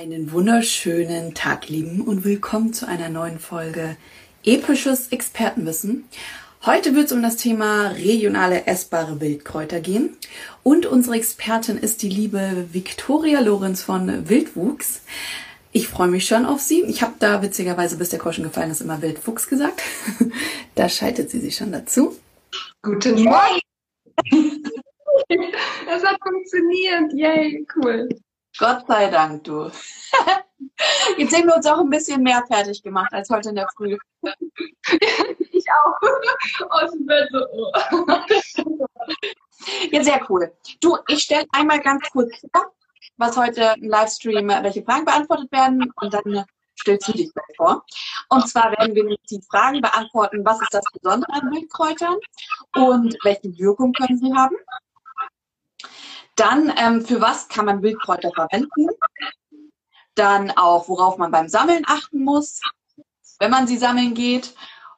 Einen wunderschönen Tag, lieben, und willkommen zu einer neuen Folge Episches Expertenwissen. Heute wird es um das Thema regionale essbare Wildkräuter gehen. Und unsere Expertin ist die liebe Viktoria Lorenz von Wildwuchs. Ich freue mich schon auf sie. Ich habe da witzigerweise, bis der Groschen gefallen ist, immer Wildfuchs gesagt. da schaltet sie sich schon dazu. Guten Morgen! Das hat funktioniert. Yay, cool. Gott sei Dank, du. Jetzt sehen wir uns auch ein bisschen mehr fertig gemacht als heute in der Früh. ich auch. Aus dem Bett so. Oh. Ja, sehr cool. Du, ich stelle einmal ganz kurz vor, was heute im Livestream, welche Fragen beantwortet werden und dann stellst du dich vor. Und zwar werden wir die Fragen beantworten, was ist das Besondere an Wildkräutern und welche Wirkung können sie haben? Dann, ähm, für was kann man Wildkräuter verwenden? Dann auch, worauf man beim Sammeln achten muss, wenn man sie sammeln geht.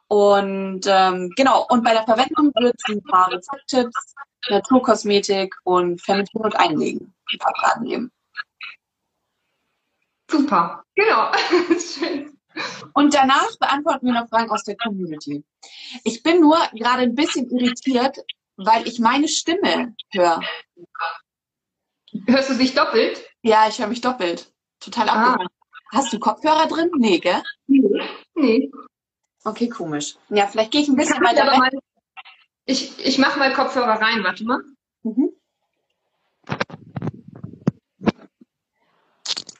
Und ähm, genau, und bei der Verwendung wird es ein paar Rezepttipps, Naturkosmetik und Fermentieren und Einlegen Fragen geben. Super, genau. Schön. Und danach beantworten wir noch Fragen aus der Community. Ich bin nur gerade ein bisschen irritiert, weil ich meine Stimme höre. Hörst du dich doppelt? Ja, ich höre mich doppelt. Total ah. Hast du Kopfhörer drin? Nee, gell? Nee. nee. Okay, komisch. Ja, vielleicht gehe ich ein bisschen weiter weg. Mal, ich ich mache mal Kopfhörer rein, warte mal. Mhm.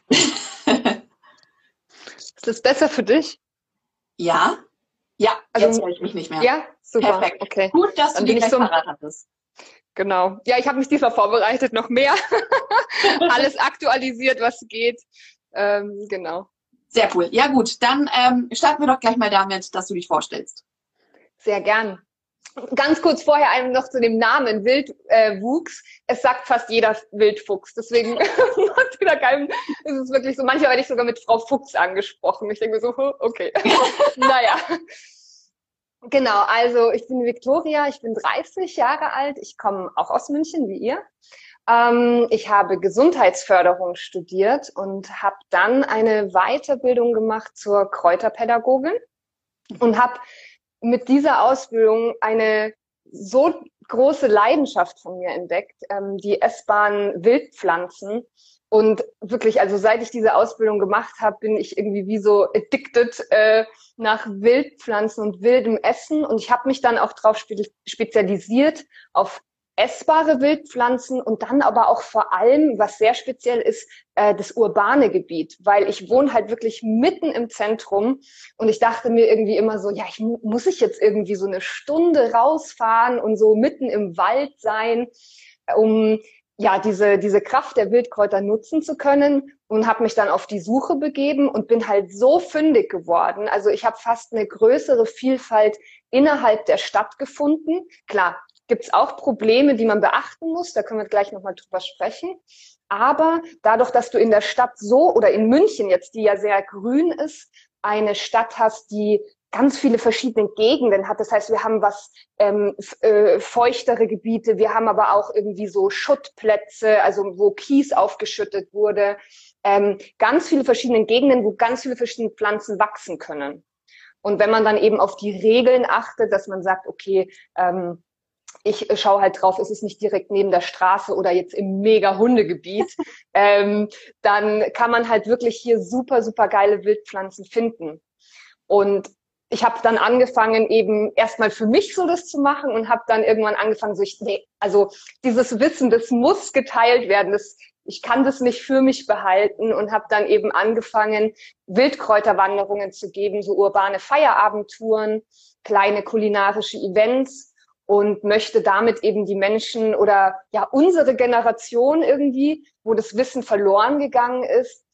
Ist das besser für dich? Ja. Ja, also, jetzt höre ich mich nicht mehr. Ja, super. Perfekt. Okay. Gut, dass Dann du die gleich so, parat hattest. Genau. Ja, ich habe mich diesmal vorbereitet, noch mehr. Alles aktualisiert, was geht. Ähm, genau. Sehr cool. Ja gut, dann ähm, starten wir doch gleich mal damit, dass du dich vorstellst. Sehr gern. Ganz kurz vorher einem noch zu dem Namen Wildwuchs. Äh, es sagt fast jeder Wildfuchs. Deswegen wieder geil, ist es wirklich so. Manchmal werde ich sogar mit Frau Fuchs angesprochen. Ich denke so, okay. naja. Genau, also ich bin Viktoria, ich bin 30 Jahre alt, ich komme auch aus München wie ihr. Ähm, ich habe Gesundheitsförderung studiert und habe dann eine Weiterbildung gemacht zur Kräuterpädagogin und habe mit dieser Ausbildung eine so große Leidenschaft von mir entdeckt, ähm, die essbaren Wildpflanzen. Und wirklich, also seit ich diese Ausbildung gemacht habe, bin ich irgendwie wie so addicted äh, nach Wildpflanzen und wildem Essen. Und ich habe mich dann auch darauf spe spezialisiert, auf essbare Wildpflanzen und dann aber auch vor allem, was sehr speziell ist, äh, das urbane Gebiet, weil ich wohne halt wirklich mitten im Zentrum und ich dachte mir irgendwie immer so, ja, ich muss ich jetzt irgendwie so eine Stunde rausfahren und so mitten im Wald sein, um ja diese diese Kraft der Wildkräuter nutzen zu können und habe mich dann auf die Suche begeben und bin halt so fündig geworden. Also ich habe fast eine größere Vielfalt innerhalb der Stadt gefunden. Klar, gibt es auch Probleme, die man beachten muss. Da können wir gleich nochmal drüber sprechen. Aber dadurch, dass du in der Stadt so oder in München jetzt, die ja sehr grün ist, eine Stadt hast, die ganz viele verschiedene Gegenden hat. Das heißt, wir haben was ähm, äh, feuchtere Gebiete, wir haben aber auch irgendwie so Schuttplätze, also wo Kies aufgeschüttet wurde. Ähm, ganz viele verschiedene Gegenden, wo ganz viele verschiedene Pflanzen wachsen können. Und wenn man dann eben auf die Regeln achtet, dass man sagt, okay, ähm, ich schaue halt drauf, ist es nicht direkt neben der Straße oder jetzt im mega Hundegebiet, ähm, dann kann man halt wirklich hier super, super geile Wildpflanzen finden. Und ich habe dann angefangen, eben erstmal für mich so das zu machen und habe dann irgendwann angefangen, so ich, nee, also dieses Wissen, das muss geteilt werden. Das, ich kann das nicht für mich behalten und habe dann eben angefangen, Wildkräuterwanderungen zu geben, so urbane Feierabendtouren, kleine kulinarische Events und möchte damit eben die Menschen oder ja unsere Generation irgendwie, wo das Wissen verloren gegangen ist,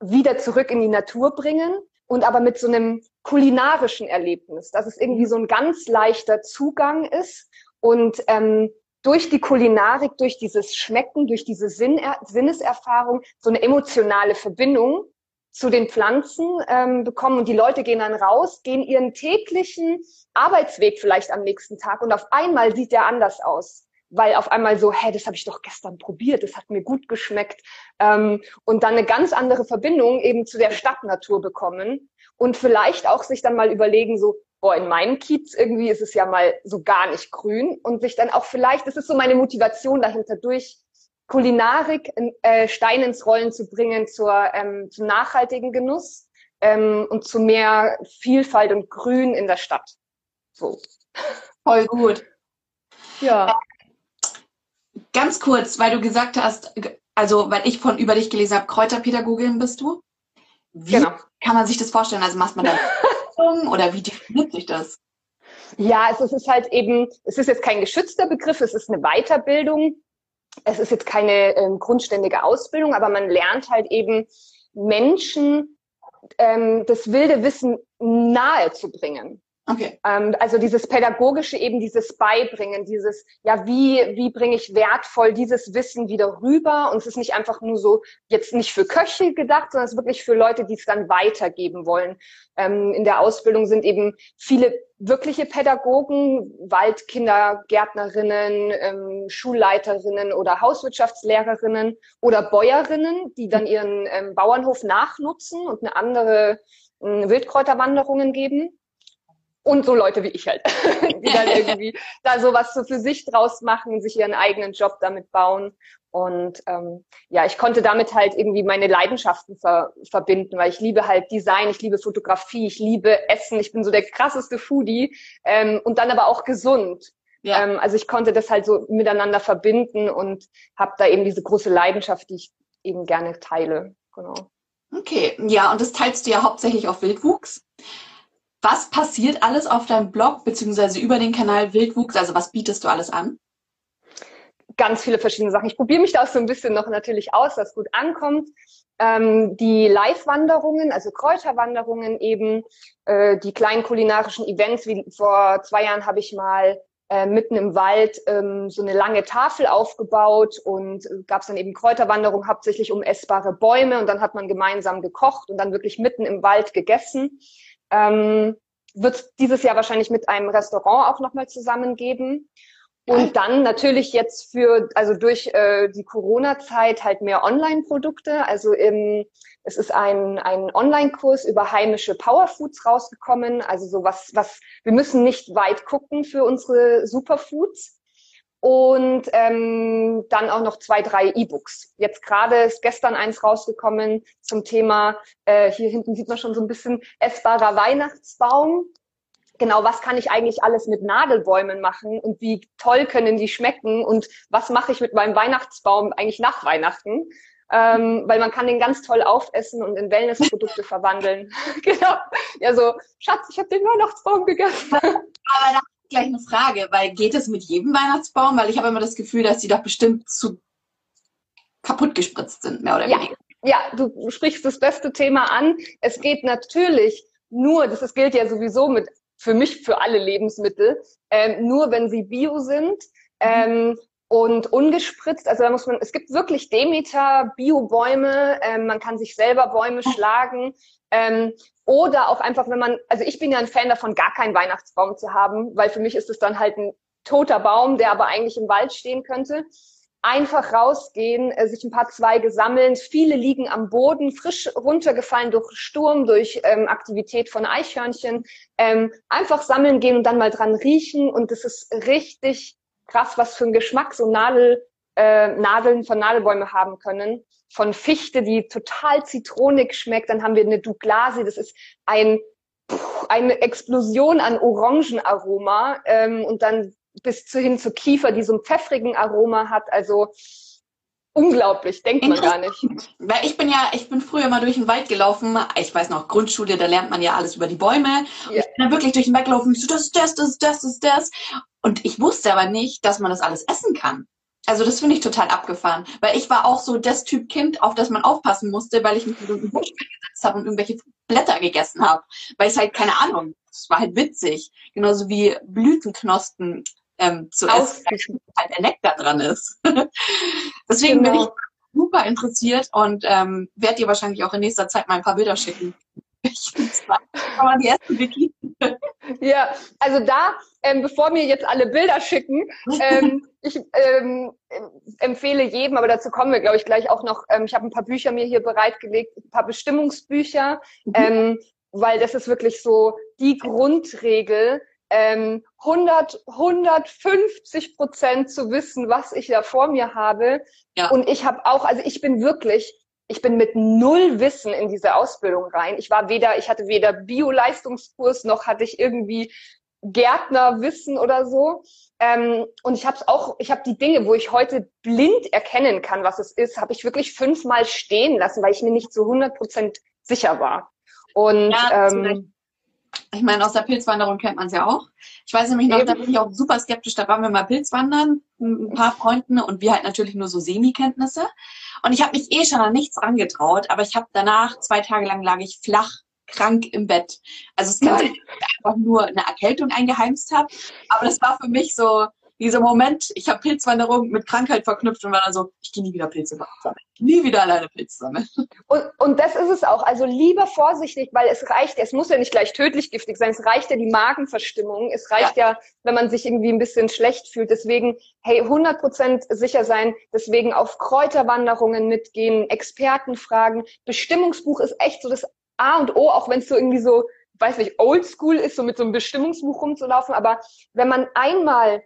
wieder zurück in die Natur bringen und aber mit so einem kulinarischen Erlebnis, dass es irgendwie so ein ganz leichter Zugang ist und ähm, durch die Kulinarik, durch dieses Schmecken, durch diese Sinn Sinneserfahrung so eine emotionale Verbindung zu den Pflanzen ähm, bekommen und die Leute gehen dann raus, gehen ihren täglichen Arbeitsweg vielleicht am nächsten Tag und auf einmal sieht der anders aus. weil auf einmal so, hä, das habe ich doch gestern probiert, das hat mir gut geschmeckt. Ähm, und dann eine ganz andere Verbindung eben zu der Stadtnatur bekommen und vielleicht auch sich dann mal überlegen, so, boah, in meinem Kiez irgendwie ist es ja mal so gar nicht grün und sich dann auch vielleicht, das ist so meine Motivation dahinter, durch Kulinarik äh, Stein ins Rollen zu bringen zur, ähm, zum nachhaltigen Genuss ähm, und zu mehr Vielfalt und Grün in der Stadt. So. Voll gut. Ja. Ganz kurz, weil du gesagt hast, also weil ich von über dich gelesen habe, Kräuterpädagogin bist du. Wie genau. Kann man sich das vorstellen? Also macht man da oder wie definiert sich das? Ja, es ist halt eben, es ist jetzt kein geschützter Begriff, es ist eine Weiterbildung. Es ist jetzt keine ähm, grundständige Ausbildung, aber man lernt halt eben Menschen ähm, das wilde Wissen nahe zu bringen. Okay. Ähm, also dieses pädagogische eben, dieses Beibringen, dieses, ja, wie, wie bringe ich wertvoll dieses Wissen wieder rüber? Und es ist nicht einfach nur so, jetzt nicht für Köche gedacht, sondern es ist wirklich für Leute, die es dann weitergeben wollen. Ähm, in der Ausbildung sind eben viele wirkliche Pädagogen, Waldkindergärtnerinnen, ähm, Schulleiterinnen oder Hauswirtschaftslehrerinnen oder Bäuerinnen, die dann ihren Bauernhof nachnutzen und eine andere Wildkräuterwanderungen geben und so Leute wie ich halt, die dann irgendwie da sowas so für sich draus machen, sich ihren eigenen Job damit bauen. Und ähm, ja, ich konnte damit halt irgendwie meine Leidenschaften ver verbinden, weil ich liebe halt Design, ich liebe Fotografie, ich liebe Essen, ich bin so der krasseste Foodie ähm, und dann aber auch gesund. Ja. Ähm, also ich konnte das halt so miteinander verbinden und habe da eben diese große Leidenschaft, die ich eben gerne teile. Genau. Okay, ja, und das teilst du ja hauptsächlich auf Wildwuchs. Was passiert alles auf deinem Blog beziehungsweise über den Kanal Wildwuchs? Also was bietest du alles an? Ganz viele verschiedene Sachen. Ich probiere mich da auch so ein bisschen noch natürlich aus, was gut ankommt. Ähm, die Live-Wanderungen, also Kräuterwanderungen eben, äh, die kleinen kulinarischen Events, wie vor zwei Jahren habe ich mal äh, mitten im Wald ähm, so eine lange Tafel aufgebaut und äh, gab es dann eben Kräuterwanderung hauptsächlich um essbare Bäume und dann hat man gemeinsam gekocht und dann wirklich mitten im Wald gegessen. Ähm, wird dieses Jahr wahrscheinlich mit einem Restaurant auch nochmal zusammengeben. Und dann natürlich jetzt für, also durch äh, die Corona-Zeit halt mehr Online-Produkte. Also im, es ist ein, ein Online-Kurs über heimische Powerfoods rausgekommen. Also so was, was, wir müssen nicht weit gucken für unsere Superfoods und ähm, dann auch noch zwei, drei E-Books. Jetzt gerade ist gestern eins rausgekommen zum Thema, äh, hier hinten sieht man schon so ein bisschen essbarer Weihnachtsbaum. Genau, was kann ich eigentlich alles mit Nadelbäumen machen und wie toll können die schmecken und was mache ich mit meinem Weihnachtsbaum eigentlich nach Weihnachten? Ähm, weil man kann den ganz toll aufessen und in Wellnessprodukte verwandeln. genau. Ja, so, Schatz, ich habe den Weihnachtsbaum gegessen. Aber gleich eine Frage, weil geht es mit jedem Weihnachtsbaum? Weil ich habe immer das Gefühl, dass die doch bestimmt zu kaputt gespritzt sind, mehr oder ja. weniger. Ja, du sprichst das beste Thema an. Es geht natürlich nur, das, gilt ja sowieso mit für mich für alle Lebensmittel, ähm, nur wenn sie bio sind. Ähm, und ungespritzt. Also da muss man, es gibt wirklich Demeter, Biobäume, ähm, man kann sich selber Bäume schlagen. Ähm, oder auch einfach, wenn man, also ich bin ja ein Fan davon, gar keinen Weihnachtsbaum zu haben, weil für mich ist es dann halt ein toter Baum, der aber eigentlich im Wald stehen könnte. Einfach rausgehen, äh, sich ein paar Zweige sammeln. Viele liegen am Boden, frisch runtergefallen durch Sturm, durch ähm, Aktivität von Eichhörnchen. Ähm, einfach sammeln gehen und dann mal dran riechen. Und es ist richtig krass, was für ein Geschmack so Nadel, äh, Nadeln von Nadelbäume haben können von Fichte, die total zitronig schmeckt. Dann haben wir eine Douglasi, das ist ein, eine Explosion an Orangenaroma ähm, und dann bis zu hin zu Kiefer, die so einen pfeffrigen Aroma hat. Also unglaublich, denkt man gar nicht. Weil ich bin ja, ich bin früher mal durch den Wald gelaufen. Ich weiß noch, Grundschule, da lernt man ja alles über die Bäume. Ja. ich bin dann wirklich durch den Wald gelaufen. Ich so, das ist das, das ist das, das ist das. Und ich wusste aber nicht, dass man das alles essen kann. Also das finde ich total abgefahren, weil ich war auch so das Typ Kind, auf das man aufpassen musste, weil ich mich in einen Busch gesetzt habe und irgendwelche Blätter gegessen habe, weil es halt keine Ahnung, es war halt witzig, genauso wie Blütenknospen ähm, zu essen, weil halt der Nektar dran ist. Deswegen genau. bin ich super interessiert und ähm, werde dir wahrscheinlich auch in nächster Zeit mal ein paar Bilder schicken. Die Wiki. Ja, also da, ähm, bevor mir jetzt alle Bilder schicken, ähm, ich ähm, empfehle jedem, aber dazu kommen wir, glaube ich, gleich auch noch. Ähm, ich habe ein paar Bücher mir hier bereitgelegt, ein paar Bestimmungsbücher, mhm. ähm, weil das ist wirklich so die Grundregel. Ähm, 100, 150 Prozent zu wissen, was ich da vor mir habe. Ja. Und ich habe auch, also ich bin wirklich, ich bin mit null Wissen in diese Ausbildung rein. Ich war weder, ich hatte weder Bio-Leistungskurs noch hatte ich irgendwie Gärtnerwissen oder so. Ähm, und ich habe es auch, ich habe die Dinge, wo ich heute blind erkennen kann, was es ist, habe ich wirklich fünfmal stehen lassen, weil ich mir nicht zu 100 Prozent sicher war. Und ja, ähm, ich meine, aus der Pilzwanderung kennt man es ja auch. Ich weiß nämlich noch, Eben. da bin ich auch super skeptisch, da waren wir mal Pilzwandern, ein paar Freunden und wir halt natürlich nur so Semi-Kenntnisse. Und ich habe mich eh schon an nichts rangetraut, aber ich habe danach, zwei Tage lang lag ich flach krank im Bett. Also es kann sein, dass ich einfach nur eine Erkältung eingeheimst habe, aber das war für mich so dieser Moment, ich habe Pilzwanderung mit Krankheit verknüpft und war dann so, ich gehe nie wieder Pilze sammeln. Nie wieder alleine Pilze sammeln. Und, und das ist es auch. Also lieber vorsichtig, weil es reicht, es muss ja nicht gleich tödlich giftig sein, es reicht ja die Magenverstimmung, es reicht ja, ja wenn man sich irgendwie ein bisschen schlecht fühlt. Deswegen, hey, 100 Prozent sicher sein, deswegen auf Kräuterwanderungen mitgehen, Experten fragen. Bestimmungsbuch ist echt so das A und O, auch wenn es so irgendwie so, weiß nicht, oldschool ist, so mit so einem Bestimmungsbuch rumzulaufen. Aber wenn man einmal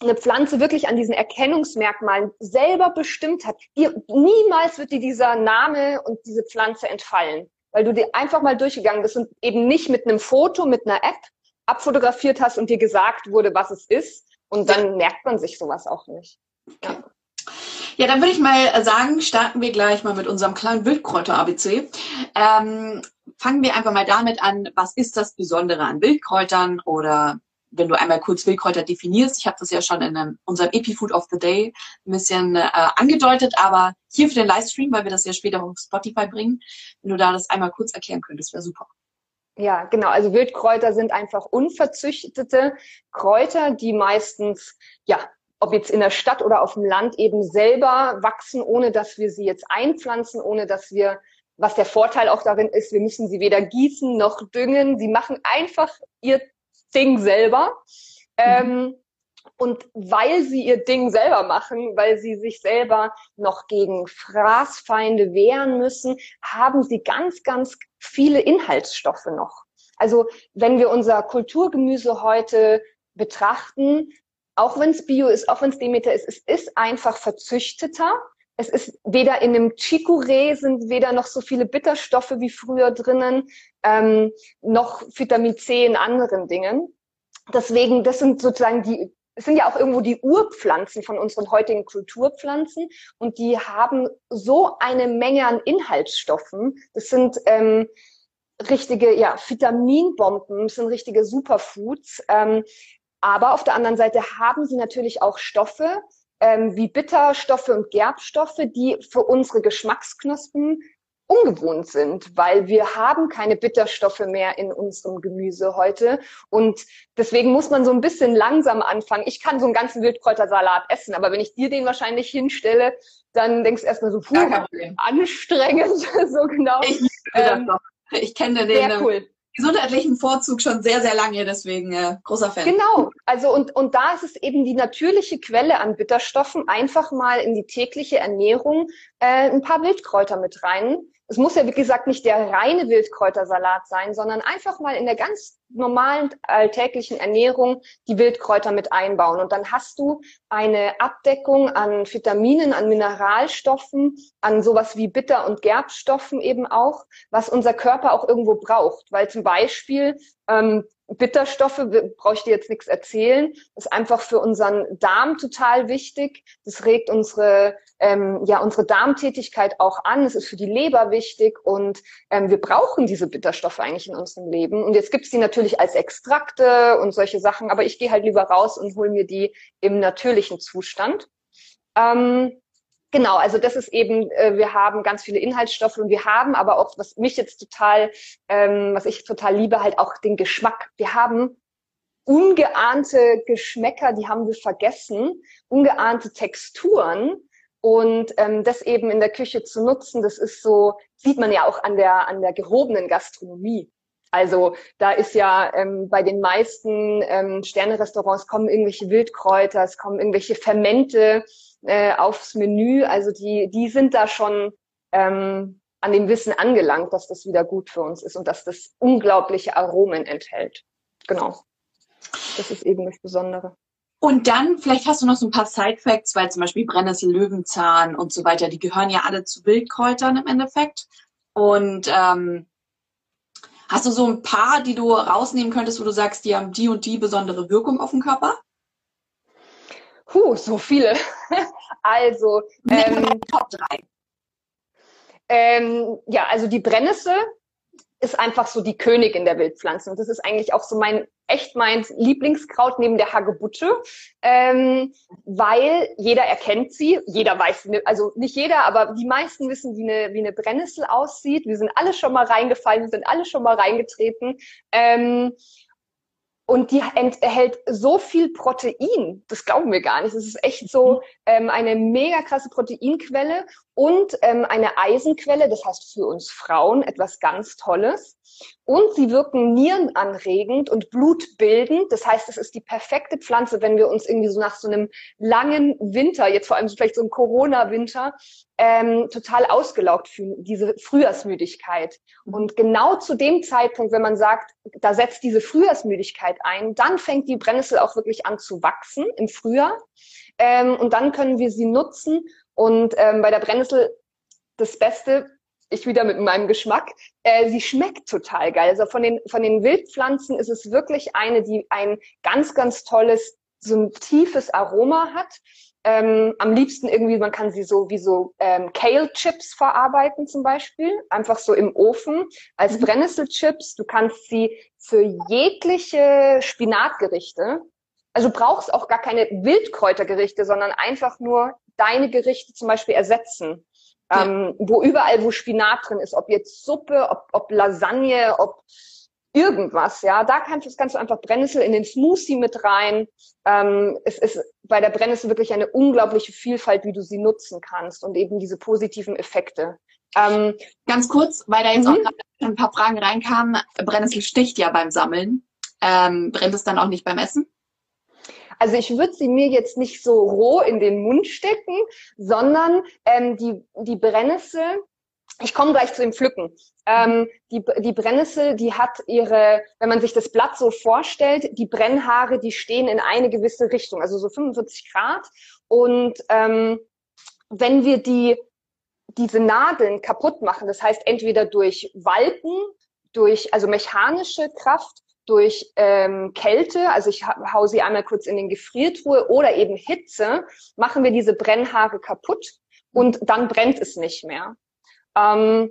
eine Pflanze wirklich an diesen Erkennungsmerkmalen selber bestimmt hat, ihr, niemals wird dir dieser Name und diese Pflanze entfallen, weil du dir einfach mal durchgegangen bist und eben nicht mit einem Foto, mit einer App abfotografiert hast und dir gesagt wurde, was es ist. Und dann ja. merkt man sich sowas auch nicht. Ja. Ja, dann würde ich mal sagen, starten wir gleich mal mit unserem kleinen Wildkräuter-ABC. Ähm, fangen wir einfach mal damit an, was ist das Besondere an Wildkräutern oder wenn du einmal kurz Wildkräuter definierst, ich habe das ja schon in einem, unserem Epifood of the Day ein bisschen äh, angedeutet, aber hier für den Livestream, weil wir das ja später auf Spotify bringen, wenn du da das einmal kurz erklären könntest, wäre super. Ja, genau. Also Wildkräuter sind einfach unverzüchtete Kräuter, die meistens ja ob jetzt in der Stadt oder auf dem Land eben selber wachsen, ohne dass wir sie jetzt einpflanzen, ohne dass wir, was der Vorteil auch darin ist, wir müssen sie weder gießen noch düngen. Sie machen einfach ihr Ding selber. Mhm. Ähm, und weil sie ihr Ding selber machen, weil sie sich selber noch gegen Fraßfeinde wehren müssen, haben sie ganz, ganz viele Inhaltsstoffe noch. Also wenn wir unser Kulturgemüse heute betrachten, auch wenn es Bio ist, auch wenn es Demeter ist, es ist einfach verzüchteter. Es ist weder in einem Chicorée sind weder noch so viele Bitterstoffe wie früher drinnen, ähm, noch Vitamin C in anderen Dingen. Deswegen, das sind sozusagen die, es sind ja auch irgendwo die Urpflanzen von unseren heutigen Kulturpflanzen und die haben so eine Menge an Inhaltsstoffen. Das sind ähm, richtige ja, Vitaminbomben, das sind richtige Superfoods. Ähm, aber auf der anderen Seite haben sie natürlich auch Stoffe, ähm, wie Bitterstoffe und Gerbstoffe, die für unsere Geschmacksknospen ungewohnt sind, weil wir haben keine Bitterstoffe mehr in unserem Gemüse heute. Und deswegen muss man so ein bisschen langsam anfangen. Ich kann so einen ganzen Wildkräutersalat essen, aber wenn ich dir den wahrscheinlich hinstelle, dann denkst du erstmal so, puh, anstrengend, so genau. Ich, ähm, ich kenne den. Sehr cool gesundheitlichen Vorzug schon sehr, sehr lange, deswegen äh, großer Fan. Genau, also und, und da ist es eben die natürliche Quelle an Bitterstoffen, einfach mal in die tägliche Ernährung äh, ein paar Wildkräuter mit rein es muss ja, wie gesagt, nicht der reine Wildkräutersalat sein, sondern einfach mal in der ganz normalen alltäglichen Ernährung die Wildkräuter mit einbauen. Und dann hast du eine Abdeckung an Vitaminen, an Mineralstoffen, an sowas wie Bitter- und Gerbstoffen eben auch, was unser Körper auch irgendwo braucht. Weil zum Beispiel ähm, Bitterstoffe, brauche ich dir jetzt nichts erzählen, ist einfach für unseren Darm total wichtig. Das regt unsere, ähm, ja, unsere Darmtätigkeit auch an. Es ist für die Leber wichtig und ähm, wir brauchen diese Bitterstoffe eigentlich in unserem Leben. Und jetzt gibt's die natürlich als Extrakte und solche Sachen, aber ich gehe halt lieber raus und hole mir die im natürlichen Zustand. Ähm, Genau, also das ist eben, äh, wir haben ganz viele Inhaltsstoffe und wir haben aber auch, was mich jetzt total, ähm, was ich total liebe, halt auch den Geschmack. Wir haben ungeahnte Geschmäcker, die haben wir vergessen, ungeahnte Texturen und ähm, das eben in der Küche zu nutzen, das ist so, sieht man ja auch an der, an der gehobenen Gastronomie. Also da ist ja ähm, bei den meisten ähm, Sterne-Restaurants kommen irgendwelche Wildkräuter, es kommen irgendwelche Fermente äh, aufs Menü. Also die, die sind da schon ähm, an dem Wissen angelangt, dass das wieder gut für uns ist und dass das unglaubliche Aromen enthält. Genau. Das ist eben das Besondere. Und dann, vielleicht hast du noch so ein paar Side-Facts, weil zum Beispiel Brennnessel, Löwenzahn und so weiter, die gehören ja alle zu Wildkräutern im Endeffekt. Und ähm, hast du so ein paar, die du rausnehmen könntest, wo du sagst, die haben die und die besondere Wirkung auf den Körper? Puh, so viele. also ähm, Top 3. Ähm, ja, also die Brennnessel ist einfach so die Königin der Wildpflanzen. Und das ist eigentlich auch so mein, echt mein Lieblingskraut neben der Hagebutte, ähm, weil jeder erkennt sie, jeder weiß, also nicht jeder, aber die meisten wissen, wie eine, wie eine Brennnessel aussieht. Wir sind alle schon mal reingefallen, wir sind alle schon mal reingetreten. Ähm, und die enthält so viel Protein, das glauben wir gar nicht. Es ist echt so mhm. ähm, eine mega krasse Proteinquelle und ähm, eine Eisenquelle, das heißt für uns Frauen etwas ganz Tolles. Und sie wirken nierenanregend und blutbildend. Das heißt, es ist die perfekte Pflanze, wenn wir uns irgendwie so nach so einem langen Winter, jetzt vor allem vielleicht so einem Corona-Winter, ähm, total ausgelaugt fühlen, diese Frühjahrsmüdigkeit. Und genau zu dem Zeitpunkt, wenn man sagt, da setzt diese Frühjahrsmüdigkeit ein, dann fängt die Brennnessel auch wirklich an zu wachsen im Frühjahr. Ähm, und dann können wir sie nutzen. Und ähm, bei der Brennnessel das Beste, ich wieder mit meinem Geschmack, äh, sie schmeckt total geil. Also von den, von den Wildpflanzen ist es wirklich eine, die ein ganz, ganz tolles, so ein tiefes Aroma hat. Ähm, am liebsten irgendwie, man kann sie so wie so ähm, Kale-Chips verarbeiten zum Beispiel, einfach so im Ofen als mhm. Brennnesselchips. Du kannst sie für jegliche Spinatgerichte, also brauchst auch gar keine Wildkräutergerichte, sondern einfach nur deine Gerichte zum Beispiel ersetzen. Ja. Ähm, wo überall, wo Spinat drin ist, ob jetzt Suppe, ob, ob Lasagne, ob irgendwas, ja, da kannst, kannst du einfach Brennnessel in den Smoothie mit rein. Ähm, es ist bei der Brennnessel wirklich eine unglaubliche Vielfalt, wie du sie nutzen kannst und eben diese positiven Effekte. Ähm, Ganz kurz, weil da jetzt mhm. auch gerade ein paar Fragen reinkamen. Brennnessel sticht ja beim Sammeln. Ähm, brennt es dann auch nicht beim Essen? Also ich würde sie mir jetzt nicht so roh in den Mund stecken, sondern ähm, die, die Brennnessel, ich komme gleich zu dem Pflücken. Ähm, die, die Brennnessel, die hat ihre, wenn man sich das Blatt so vorstellt, die Brennhaare, die stehen in eine gewisse Richtung, also so 45 Grad. Und ähm, wenn wir die, diese Nadeln kaputt machen, das heißt entweder durch Walpen, durch also mechanische Kraft durch ähm, Kälte, also ich hau sie einmal kurz in den Gefriertruhe oder eben Hitze, machen wir diese Brennhaare kaputt und dann brennt es nicht mehr. Ähm,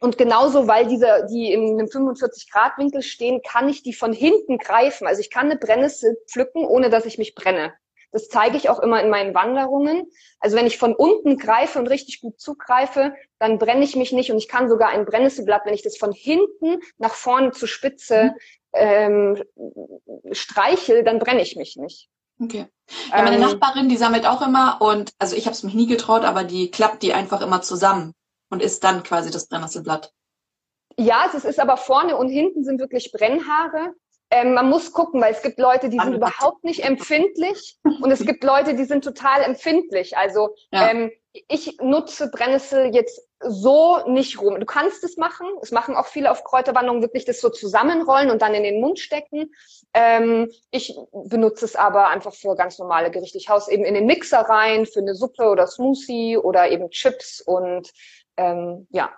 und genauso, weil diese, die in einem 45-Grad-Winkel stehen, kann ich die von hinten greifen. Also ich kann eine Brennnessel pflücken, ohne dass ich mich brenne. Das zeige ich auch immer in meinen Wanderungen. Also wenn ich von unten greife und richtig gut zugreife, dann brenne ich mich nicht und ich kann sogar ein Brennnesselblatt, wenn ich das von hinten nach vorne zur Spitze ähm, streichel, dann brenne ich mich nicht. Okay. Ja, meine ähm, Nachbarin, die sammelt auch immer und also ich habe es mich nie getraut, aber die klappt die einfach immer zusammen und isst dann quasi das Brennnesselblatt. Ja, es ist aber vorne und hinten sind wirklich Brennhaare. Ähm, man muss gucken, weil es gibt Leute, die sind überhaupt nicht empfindlich und es gibt Leute, die sind total empfindlich. Also ja. ähm, ich nutze Brennnessel jetzt so nicht rum. Du kannst es machen. Es machen auch viele auf Kräuterwanderung wirklich das so zusammenrollen und dann in den Mund stecken. Ähm, ich benutze es aber einfach für ganz normale Gerichte. Ich haus eben in den Mixer rein für eine Suppe oder Smoothie oder eben Chips und ähm, ja,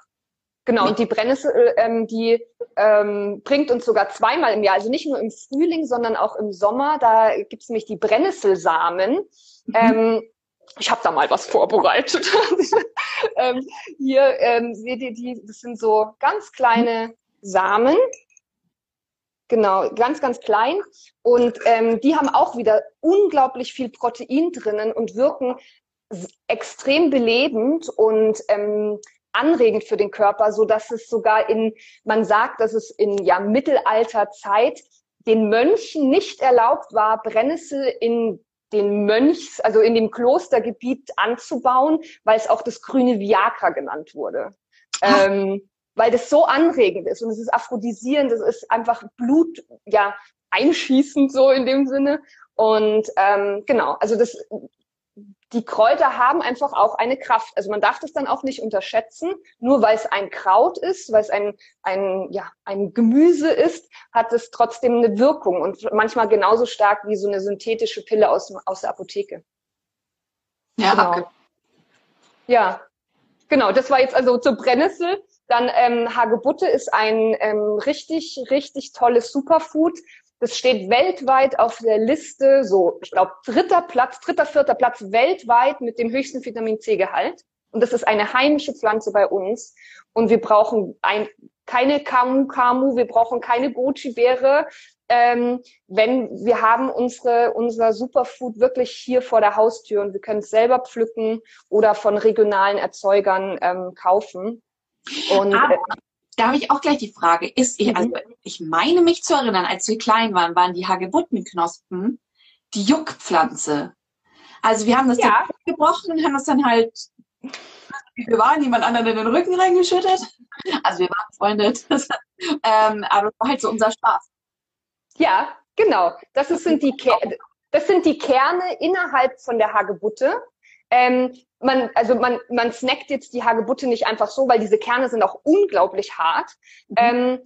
Genau, und die Brennnessel, ähm, die ähm, bringt uns sogar zweimal im Jahr, also nicht nur im Frühling, sondern auch im Sommer. Da gibt es nämlich die Brennnesselsamen. Mhm. Ähm, ich habe da mal was vorbereitet. ähm, hier ähm, seht ihr die, das sind so ganz kleine Samen. Genau, ganz, ganz klein. Und ähm, die haben auch wieder unglaublich viel Protein drinnen und wirken extrem belebend und ähm, anregend für den Körper, so dass es sogar in, man sagt, dass es in ja Mittelalterzeit den Mönchen nicht erlaubt war, Brennnessel in den Mönchs, also in dem Klostergebiet anzubauen, weil es auch das grüne Viagra genannt wurde. Ähm, weil das so anregend ist und es ist aphrodisierend, es ist einfach Blut, ja, einschießend so in dem Sinne. Und ähm, genau, also das, die Kräuter haben einfach auch eine Kraft. Also man darf das dann auch nicht unterschätzen. Nur weil es ein Kraut ist, weil es ein, ein, ja, ein Gemüse ist, hat es trotzdem eine Wirkung und manchmal genauso stark wie so eine synthetische Pille aus, aus der Apotheke. Ja, genau. Ja, genau. Das war jetzt also zur Brennnessel. Dann ähm, Hagebutte ist ein ähm, richtig, richtig tolles Superfood. Das steht weltweit auf der Liste, so, ich glaube, dritter Platz, dritter, vierter Platz weltweit mit dem höchsten Vitamin C-Gehalt. Und das ist eine heimische Pflanze bei uns. Und wir brauchen ein, keine Kamu Kamu, wir brauchen keine Goji-Beere. Ähm, wenn wir haben unsere, unser Superfood wirklich hier vor der Haustür und wir können es selber pflücken oder von regionalen Erzeugern ähm, kaufen. Und, Aber da habe ich auch gleich die Frage, ist, ich, also ich meine mich zu erinnern, als wir klein waren, waren die Hagebuttenknospen die Juckpflanze. Also wir haben das ja. dann gebrochen und haben das dann halt, wir waren jemand anderen in den Rücken reingeschüttet. Also wir waren befreundet. ähm, aber das war halt so unser Spaß. Ja, genau. Das, ist, sind die das sind die Kerne innerhalb von der Hagebutte. Ähm, man, also man, man snackt jetzt die Hagebutte nicht einfach so, weil diese Kerne sind auch unglaublich hart. Mhm. Ähm,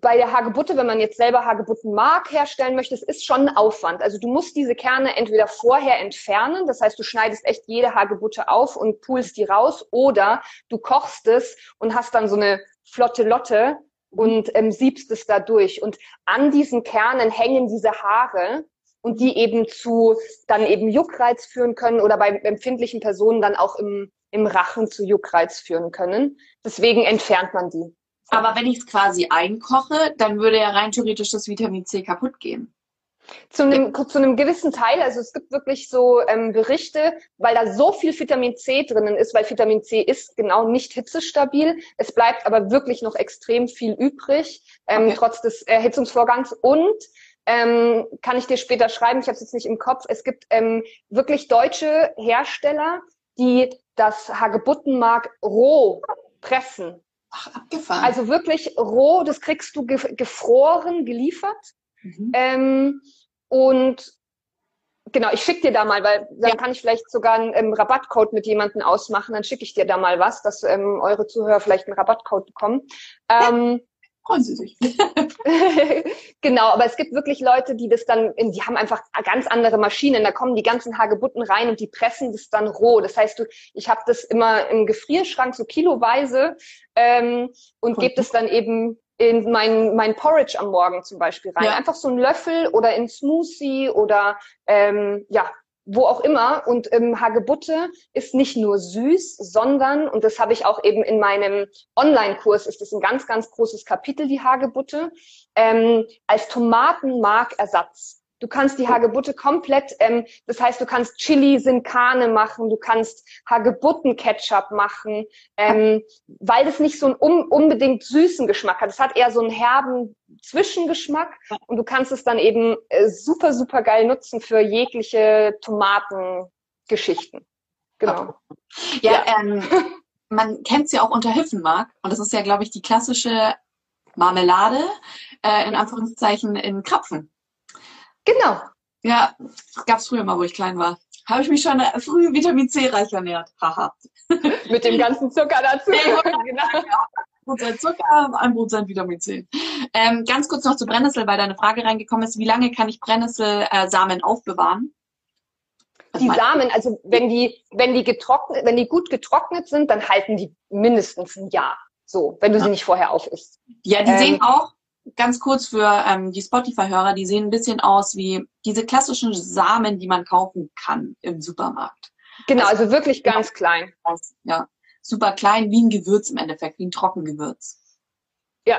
bei der Hagebutte, wenn man jetzt selber Hagebuttenmark herstellen möchte, es ist schon ein Aufwand. Also du musst diese Kerne entweder vorher entfernen, das heißt, du schneidest echt jede Hagebutte auf und pulst die raus, oder du kochst es und hast dann so eine flotte Lotte mhm. und ähm, siebst es da durch. Und an diesen Kernen hängen diese Haare, und die eben zu dann eben Juckreiz führen können oder bei empfindlichen Personen dann auch im, im Rachen zu Juckreiz führen können. Deswegen entfernt man die. Aber wenn ich es quasi einkoche, dann würde ja rein theoretisch das Vitamin C kaputt gehen. Zu einem, zu einem gewissen Teil, also es gibt wirklich so ähm, Berichte, weil da so viel Vitamin C drinnen ist, weil Vitamin C ist genau nicht hitzestabil. Es bleibt aber wirklich noch extrem viel übrig, ähm, okay. trotz des Erhitzungsvorgangs. Und ähm, kann ich dir später schreiben, ich habe es jetzt nicht im Kopf. Es gibt ähm, wirklich deutsche Hersteller, die das Hagebuttenmark roh pressen. Ach, abgefahren. Also wirklich roh, das kriegst du gefroren geliefert. Mhm. Ähm, und genau, ich schicke dir da mal, weil dann ja. kann ich vielleicht sogar einen ähm, Rabattcode mit jemandem ausmachen. Dann schicke ich dir da mal was, dass ähm, eure Zuhörer vielleicht einen Rabattcode bekommen. Ähm, freuen sie sich. genau, aber es gibt wirklich Leute, die das dann, die haben einfach ganz andere Maschinen. Da kommen die ganzen Hagebutten rein und die pressen das dann roh. Das heißt, du, ich habe das immer im Gefrierschrank so kiloweise ähm, und gebe das dann eben in mein, mein Porridge am Morgen zum Beispiel rein. Ja. Einfach so ein Löffel oder in Smoothie oder ähm, ja, wo auch immer. Und ähm, Hagebutte ist nicht nur süß, sondern, und das habe ich auch eben in meinem Online-Kurs, ist das ein ganz, ganz großes Kapitel, die Hagebutte, ähm, als Tomatenmarkersatz. Du kannst die Hagebutte komplett, ähm, das heißt, du kannst Chili Sinkane machen, du kannst Hagebutten-Ketchup machen, ähm, weil das nicht so einen un unbedingt süßen Geschmack hat. Es hat eher so einen herben Zwischengeschmack und du kannst es dann eben äh, super, super geil nutzen für jegliche Tomatengeschichten. Genau. Ja, ja. Ähm, man kennt sie ja auch unter Hüffenmark und das ist ja, glaube ich, die klassische Marmelade, äh, in Anführungszeichen in Krapfen. Genau. Ja, gab es früher mal, wo ich klein war. Habe ich mich schon äh, früh Vitamin C reich ernährt. Haha. Mit dem ganzen Zucker dazu. genau. Prozent Zucker, ein Prozent Vitamin C. Ähm, ganz kurz noch zu Brennnessel, weil deine Frage reingekommen ist, wie lange kann ich Brennnesselsamen äh, aufbewahren? Was die Samen, also wenn die, wenn die getrocknet, wenn die gut getrocknet sind, dann halten die mindestens ein Jahr. So, wenn du ja. sie nicht vorher aufisst. Ja, die ähm, sehen auch ganz kurz für ähm, die Spotify-Hörer, die sehen ein bisschen aus wie diese klassischen Samen, die man kaufen kann im Supermarkt. Genau, also, also wirklich ganz klein. Ja, super klein, wie ein Gewürz im Endeffekt, wie ein Trockengewürz. Ja,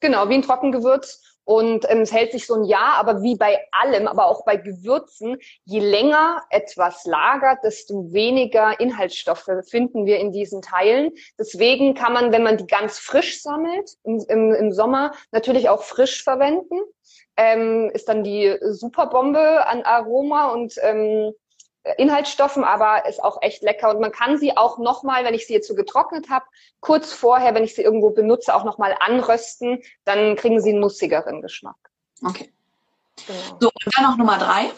genau, wie ein Trockengewürz. Und ähm, es hält sich so ein Jahr, aber wie bei allem, aber auch bei Gewürzen, je länger etwas lagert, desto weniger Inhaltsstoffe finden wir in diesen Teilen. Deswegen kann man, wenn man die ganz frisch sammelt, im, im, im Sommer natürlich auch frisch verwenden. Ähm, ist dann die Superbombe an Aroma und ähm, Inhaltsstoffen, aber ist auch echt lecker. Und man kann sie auch nochmal, wenn ich sie jetzt so getrocknet habe, kurz vorher, wenn ich sie irgendwo benutze, auch nochmal anrösten. Dann kriegen sie einen mussigeren Geschmack. Okay. Genau. So, und dann noch Nummer drei.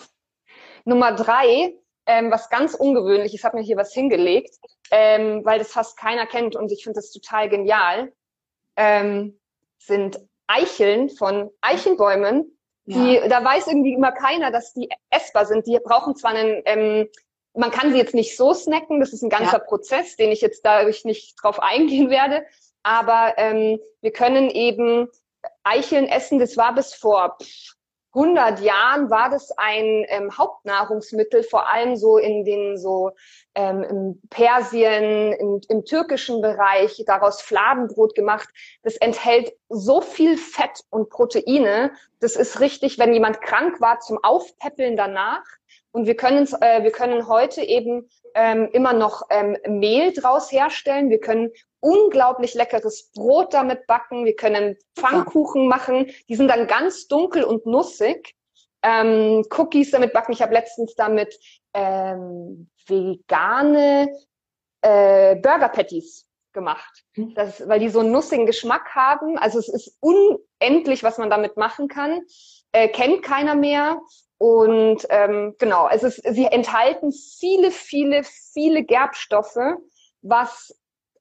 Nummer drei, ähm, was ganz ungewöhnlich, ich habe mir hier was hingelegt, ähm, weil das fast keiner kennt und ich finde das total genial, ähm, sind Eicheln von Eichenbäumen, die, ja. da weiß irgendwie immer keiner, dass die essbar sind. Die brauchen zwar einen, ähm, man kann sie jetzt nicht so snacken, das ist ein ganzer ja. Prozess, den ich jetzt dadurch nicht drauf eingehen werde. Aber ähm, wir können eben Eicheln essen. Das war bis vor 100 Jahren war das ein ähm, Hauptnahrungsmittel, vor allem so in den so ähm, im Persien, im, im türkischen Bereich, daraus Fladenbrot gemacht. Das enthält so viel Fett und Proteine. Das ist richtig, wenn jemand krank war, zum Aufpäppeln danach. Und wir können, äh, wir können heute eben ähm, immer noch ähm, Mehl draus herstellen. Wir können unglaublich leckeres Brot damit backen. Wir können Pfannkuchen machen. Die sind dann ganz dunkel und nussig. Ähm, Cookies damit backen. Ich habe letztens damit ähm, vegane äh, Burger Patties gemacht. Hm. Das, weil die so einen nussigen Geschmack haben. Also es ist unendlich, was man damit machen kann. Äh, kennt keiner mehr. Und ähm, genau, es ist, sie enthalten viele, viele, viele Gerbstoffe, was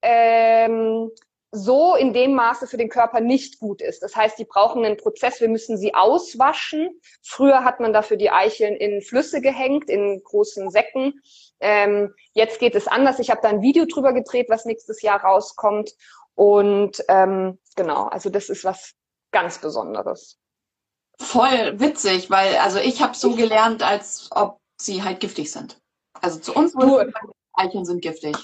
ähm, so in dem Maße für den Körper nicht gut ist. Das heißt, die brauchen einen Prozess, wir müssen sie auswaschen. Früher hat man dafür die Eicheln in Flüsse gehängt, in großen Säcken. Ähm, jetzt geht es anders. Ich habe da ein Video drüber gedreht, was nächstes Jahr rauskommt. Und ähm, genau, also das ist was ganz Besonderes voll witzig, weil also ich habe so gelernt, als ob sie halt giftig sind. Also zu uns wurde Eicheln sind giftig.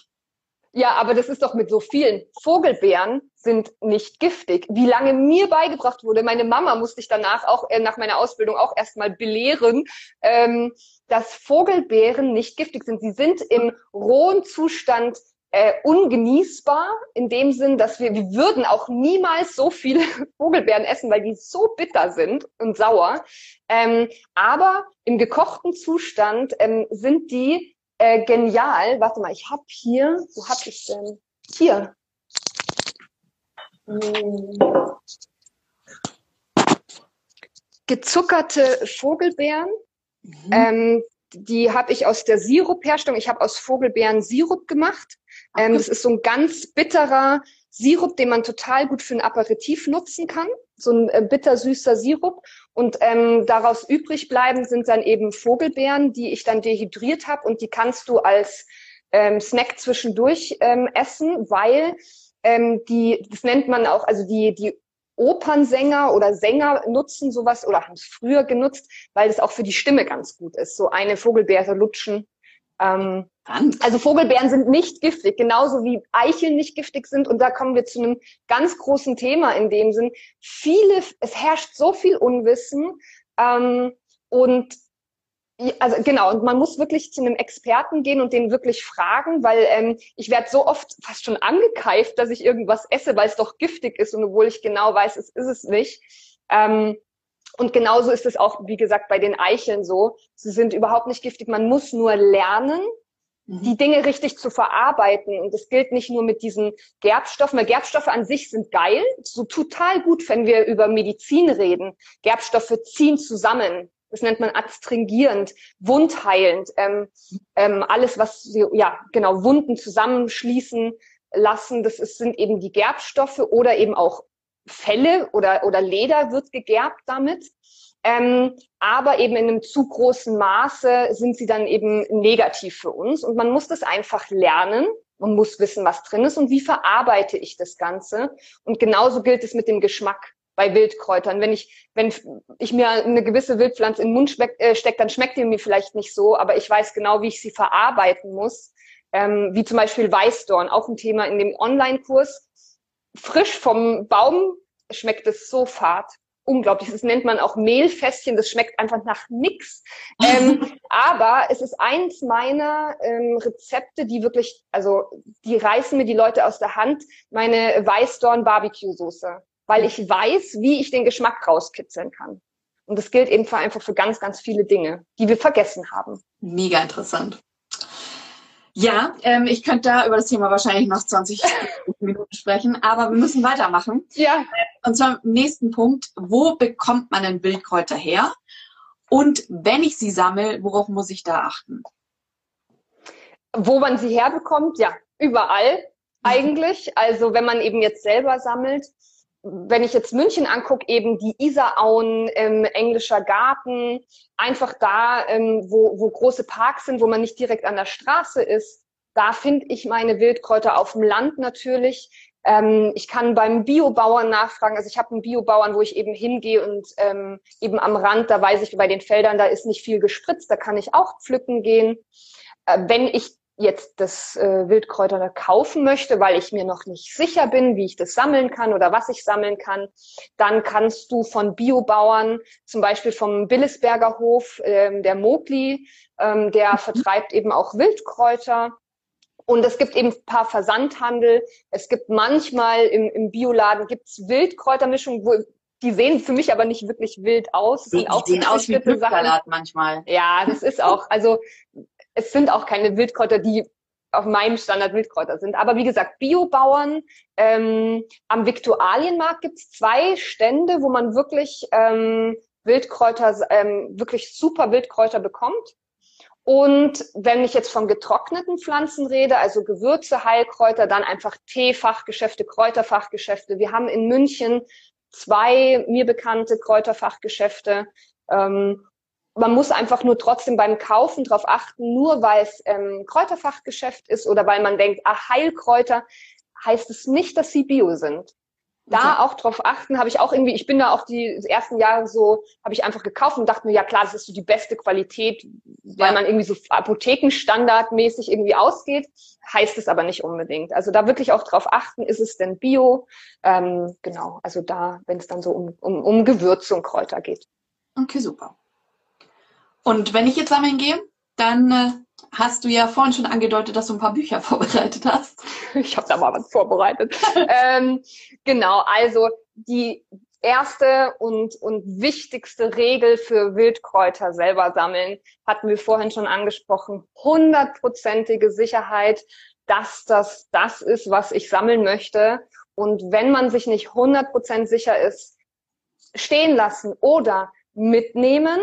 Ja, aber das ist doch mit so vielen. Vogelbeeren sind nicht giftig. Wie lange mir beigebracht wurde, meine Mama musste ich danach auch, äh, nach meiner Ausbildung auch erstmal belehren, ähm, dass Vogelbeeren nicht giftig sind. Sie sind im rohen Zustand äh, ungenießbar in dem Sinn, dass wir, wir würden auch niemals so viele Vogelbeeren essen, weil die so bitter sind und sauer. Ähm, aber im gekochten Zustand ähm, sind die äh, genial. Warte mal, ich habe hier, wo hab ich denn? Hier. Hm. Gezuckerte Vogelbeeren. Mhm. Ähm, die habe ich aus der Sirupherstellung. Ich habe aus Vogelbeeren Sirup gemacht. Ähm, das ist so ein ganz bitterer Sirup, den man total gut für ein Aperitif nutzen kann. So ein äh, bittersüßer Sirup. Und ähm, daraus übrig bleiben sind dann eben Vogelbeeren, die ich dann dehydriert habe und die kannst du als ähm, Snack zwischendurch ähm, essen, weil ähm, die, das nennt man auch, also die, die Opernsänger oder Sänger nutzen sowas oder haben es früher genutzt, weil es auch für die Stimme ganz gut ist. So eine Vogelbeere lutschen ähm, also Vogelbeeren sind nicht giftig, genauso wie Eicheln nicht giftig sind. Und da kommen wir zu einem ganz großen Thema in dem Sinn. Viele, es herrscht so viel Unwissen ähm, und also genau, und man muss wirklich zu einem Experten gehen und den wirklich fragen, weil ähm, ich werde so oft fast schon angekeift, dass ich irgendwas esse, weil es doch giftig ist und obwohl ich genau weiß, es ist es nicht. Ähm, und genauso ist es auch, wie gesagt, bei den Eicheln so. Sie sind überhaupt nicht giftig. Man muss nur lernen. Die Dinge richtig zu verarbeiten. Und das gilt nicht nur mit diesen Gerbstoffen, weil Gerbstoffe an sich sind geil, so total gut, wenn wir über Medizin reden. Gerbstoffe ziehen zusammen. Das nennt man adstringierend, wundheilend. Ähm, ähm, alles, was ja genau Wunden zusammenschließen lassen, das ist, sind eben die Gerbstoffe oder eben auch Felle oder, oder Leder wird gegerbt damit. Ähm, aber eben in einem zu großen Maße sind sie dann eben negativ für uns. Und man muss das einfach lernen und muss wissen, was drin ist und wie verarbeite ich das Ganze. Und genauso gilt es mit dem Geschmack bei Wildkräutern. Wenn ich, wenn ich mir eine gewisse Wildpflanze in den Mund äh, stecke, dann schmeckt die mir vielleicht nicht so, aber ich weiß genau, wie ich sie verarbeiten muss. Ähm, wie zum Beispiel Weißdorn, auch ein Thema in dem Online-Kurs frisch vom Baum schmeckt es so fad. Unglaublich. Das nennt man auch Mehlfässchen. Das schmeckt einfach nach nix. Ähm, aber es ist eins meiner ähm, Rezepte, die wirklich, also die reißen mir die Leute aus der Hand. Meine Weißdorn Barbecue Soße, weil ich weiß, wie ich den Geschmack rauskitzeln kann. Und das gilt eben einfach für ganz, ganz viele Dinge, die wir vergessen haben. Mega interessant. Ja, ähm, ich könnte da über das Thema wahrscheinlich noch 20 Minuten sprechen, aber wir müssen weitermachen. Ja. Und zwar im nächsten Punkt, wo bekommt man denn Wildkräuter her? Und wenn ich sie sammle, worauf muss ich da achten? Wo man sie herbekommt, ja, überall mhm. eigentlich. Also wenn man eben jetzt selber sammelt, wenn ich jetzt München angucke, eben die Isarauen, ähm, englischer Garten, einfach da, ähm, wo, wo große Parks sind, wo man nicht direkt an der Straße ist, da finde ich meine Wildkräuter auf dem Land natürlich. Ähm, ich kann beim Biobauern nachfragen. Also ich habe einen Biobauern, wo ich eben hingehe und ähm, eben am Rand, da weiß ich, bei den Feldern, da ist nicht viel gespritzt, da kann ich auch pflücken gehen. Äh, wenn ich jetzt das äh, Wildkräuter kaufen möchte, weil ich mir noch nicht sicher bin, wie ich das sammeln kann oder was ich sammeln kann, dann kannst du von Biobauern, zum Beispiel vom Billesberger Hof, ähm, der Mogli, ähm, der mhm. vertreibt eben auch Wildkräuter. Und es gibt eben ein paar Versandhandel. Es gibt manchmal im, im Bioladen gibt's Wildkräutermischungen, wo die sehen für mich aber nicht wirklich wild aus. Die, die sehen aus wie Salat manchmal. Ja, das ist auch. Also es sind auch keine Wildkräuter, die auf meinem Standard Wildkräuter sind. Aber wie gesagt, Biobauern. Ähm, am Viktualienmarkt gibt's zwei Stände, wo man wirklich ähm, Wildkräuter, ähm, wirklich super Wildkräuter bekommt. Und wenn ich jetzt von getrockneten Pflanzen rede, also Gewürze, Heilkräuter, dann einfach Teefachgeschäfte, Kräuterfachgeschäfte. Wir haben in München zwei mir bekannte Kräuterfachgeschäfte. Ähm, man muss einfach nur trotzdem beim Kaufen darauf achten, nur weil es ähm, Kräuterfachgeschäft ist oder weil man denkt, ach, Heilkräuter, heißt es nicht, dass sie bio sind. Da okay. auch drauf achten, habe ich auch irgendwie, ich bin da auch die ersten Jahre so, habe ich einfach gekauft und dachte mir, ja klar, das ist so die beste Qualität, weil ja. man irgendwie so apothekenstandardmäßig irgendwie ausgeht, heißt es aber nicht unbedingt. Also da wirklich auch drauf achten, ist es denn bio? Ähm, genau, also da, wenn es dann so um, um, um Gewürze und Kräuter geht. Okay, super. Und wenn ich jetzt sammeln gehe, dann äh, hast du ja vorhin schon angedeutet, dass du ein paar Bücher vorbereitet hast. Ich habe da mal was vorbereitet. ähm, genau, also die erste und, und wichtigste Regel für Wildkräuter selber sammeln, hatten wir vorhin schon angesprochen, hundertprozentige Sicherheit, dass das das ist, was ich sammeln möchte. Und wenn man sich nicht hundertprozentig sicher ist, stehen lassen oder mitnehmen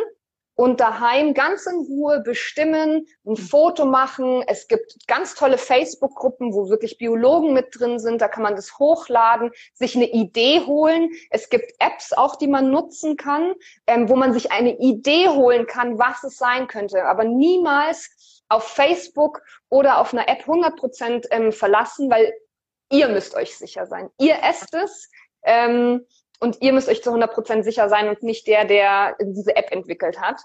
und daheim ganz in Ruhe bestimmen, ein mhm. Foto machen. Es gibt ganz tolle Facebook-Gruppen, wo wirklich Biologen mit drin sind. Da kann man das hochladen, sich eine Idee holen. Es gibt Apps auch, die man nutzen kann, ähm, wo man sich eine Idee holen kann, was es sein könnte. Aber niemals auf Facebook oder auf einer App 100 Prozent ähm, verlassen, weil ihr müsst euch sicher sein. Ihr esst es. Ähm, und ihr müsst euch zu 100% sicher sein und nicht der, der diese App entwickelt hat.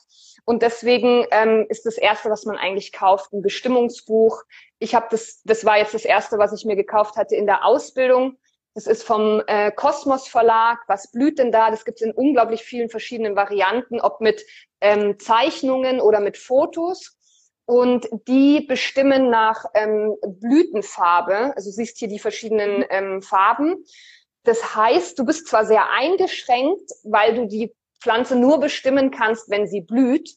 Und deswegen ähm, ist das Erste, was man eigentlich kauft, ein Bestimmungsbuch. Ich habe das, das war jetzt das Erste, was ich mir gekauft hatte in der Ausbildung. Das ist vom äh, Kosmos Verlag. Was blüht denn da? Das gibt es in unglaublich vielen verschiedenen Varianten, ob mit ähm, Zeichnungen oder mit Fotos. Und die bestimmen nach ähm, Blütenfarbe. Also siehst hier die verschiedenen ähm, Farben. Das heißt, du bist zwar sehr eingeschränkt, weil du die Pflanze nur bestimmen kannst, wenn sie blüht,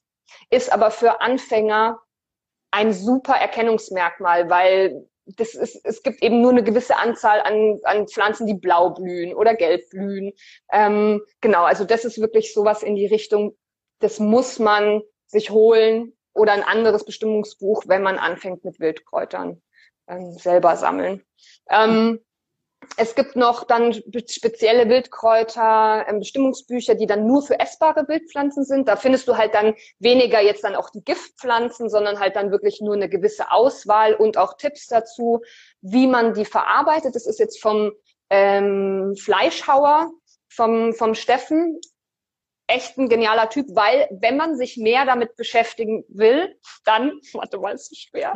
ist aber für Anfänger ein super Erkennungsmerkmal, weil das ist, es gibt eben nur eine gewisse Anzahl an, an Pflanzen, die blau blühen oder gelb blühen. Ähm, genau, also das ist wirklich sowas in die Richtung, das muss man sich holen oder ein anderes Bestimmungsbuch, wenn man anfängt mit Wildkräutern ähm, selber sammeln. Ähm, es gibt noch dann spezielle Wildkräuter, ähm, Bestimmungsbücher, die dann nur für essbare Wildpflanzen sind. Da findest du halt dann weniger jetzt dann auch die Giftpflanzen, sondern halt dann wirklich nur eine gewisse Auswahl und auch Tipps dazu, wie man die verarbeitet. Das ist jetzt vom ähm, Fleischhauer, vom, vom Steffen. Echt ein genialer Typ, weil wenn man sich mehr damit beschäftigen will, dann, warte mal, ist so schwer,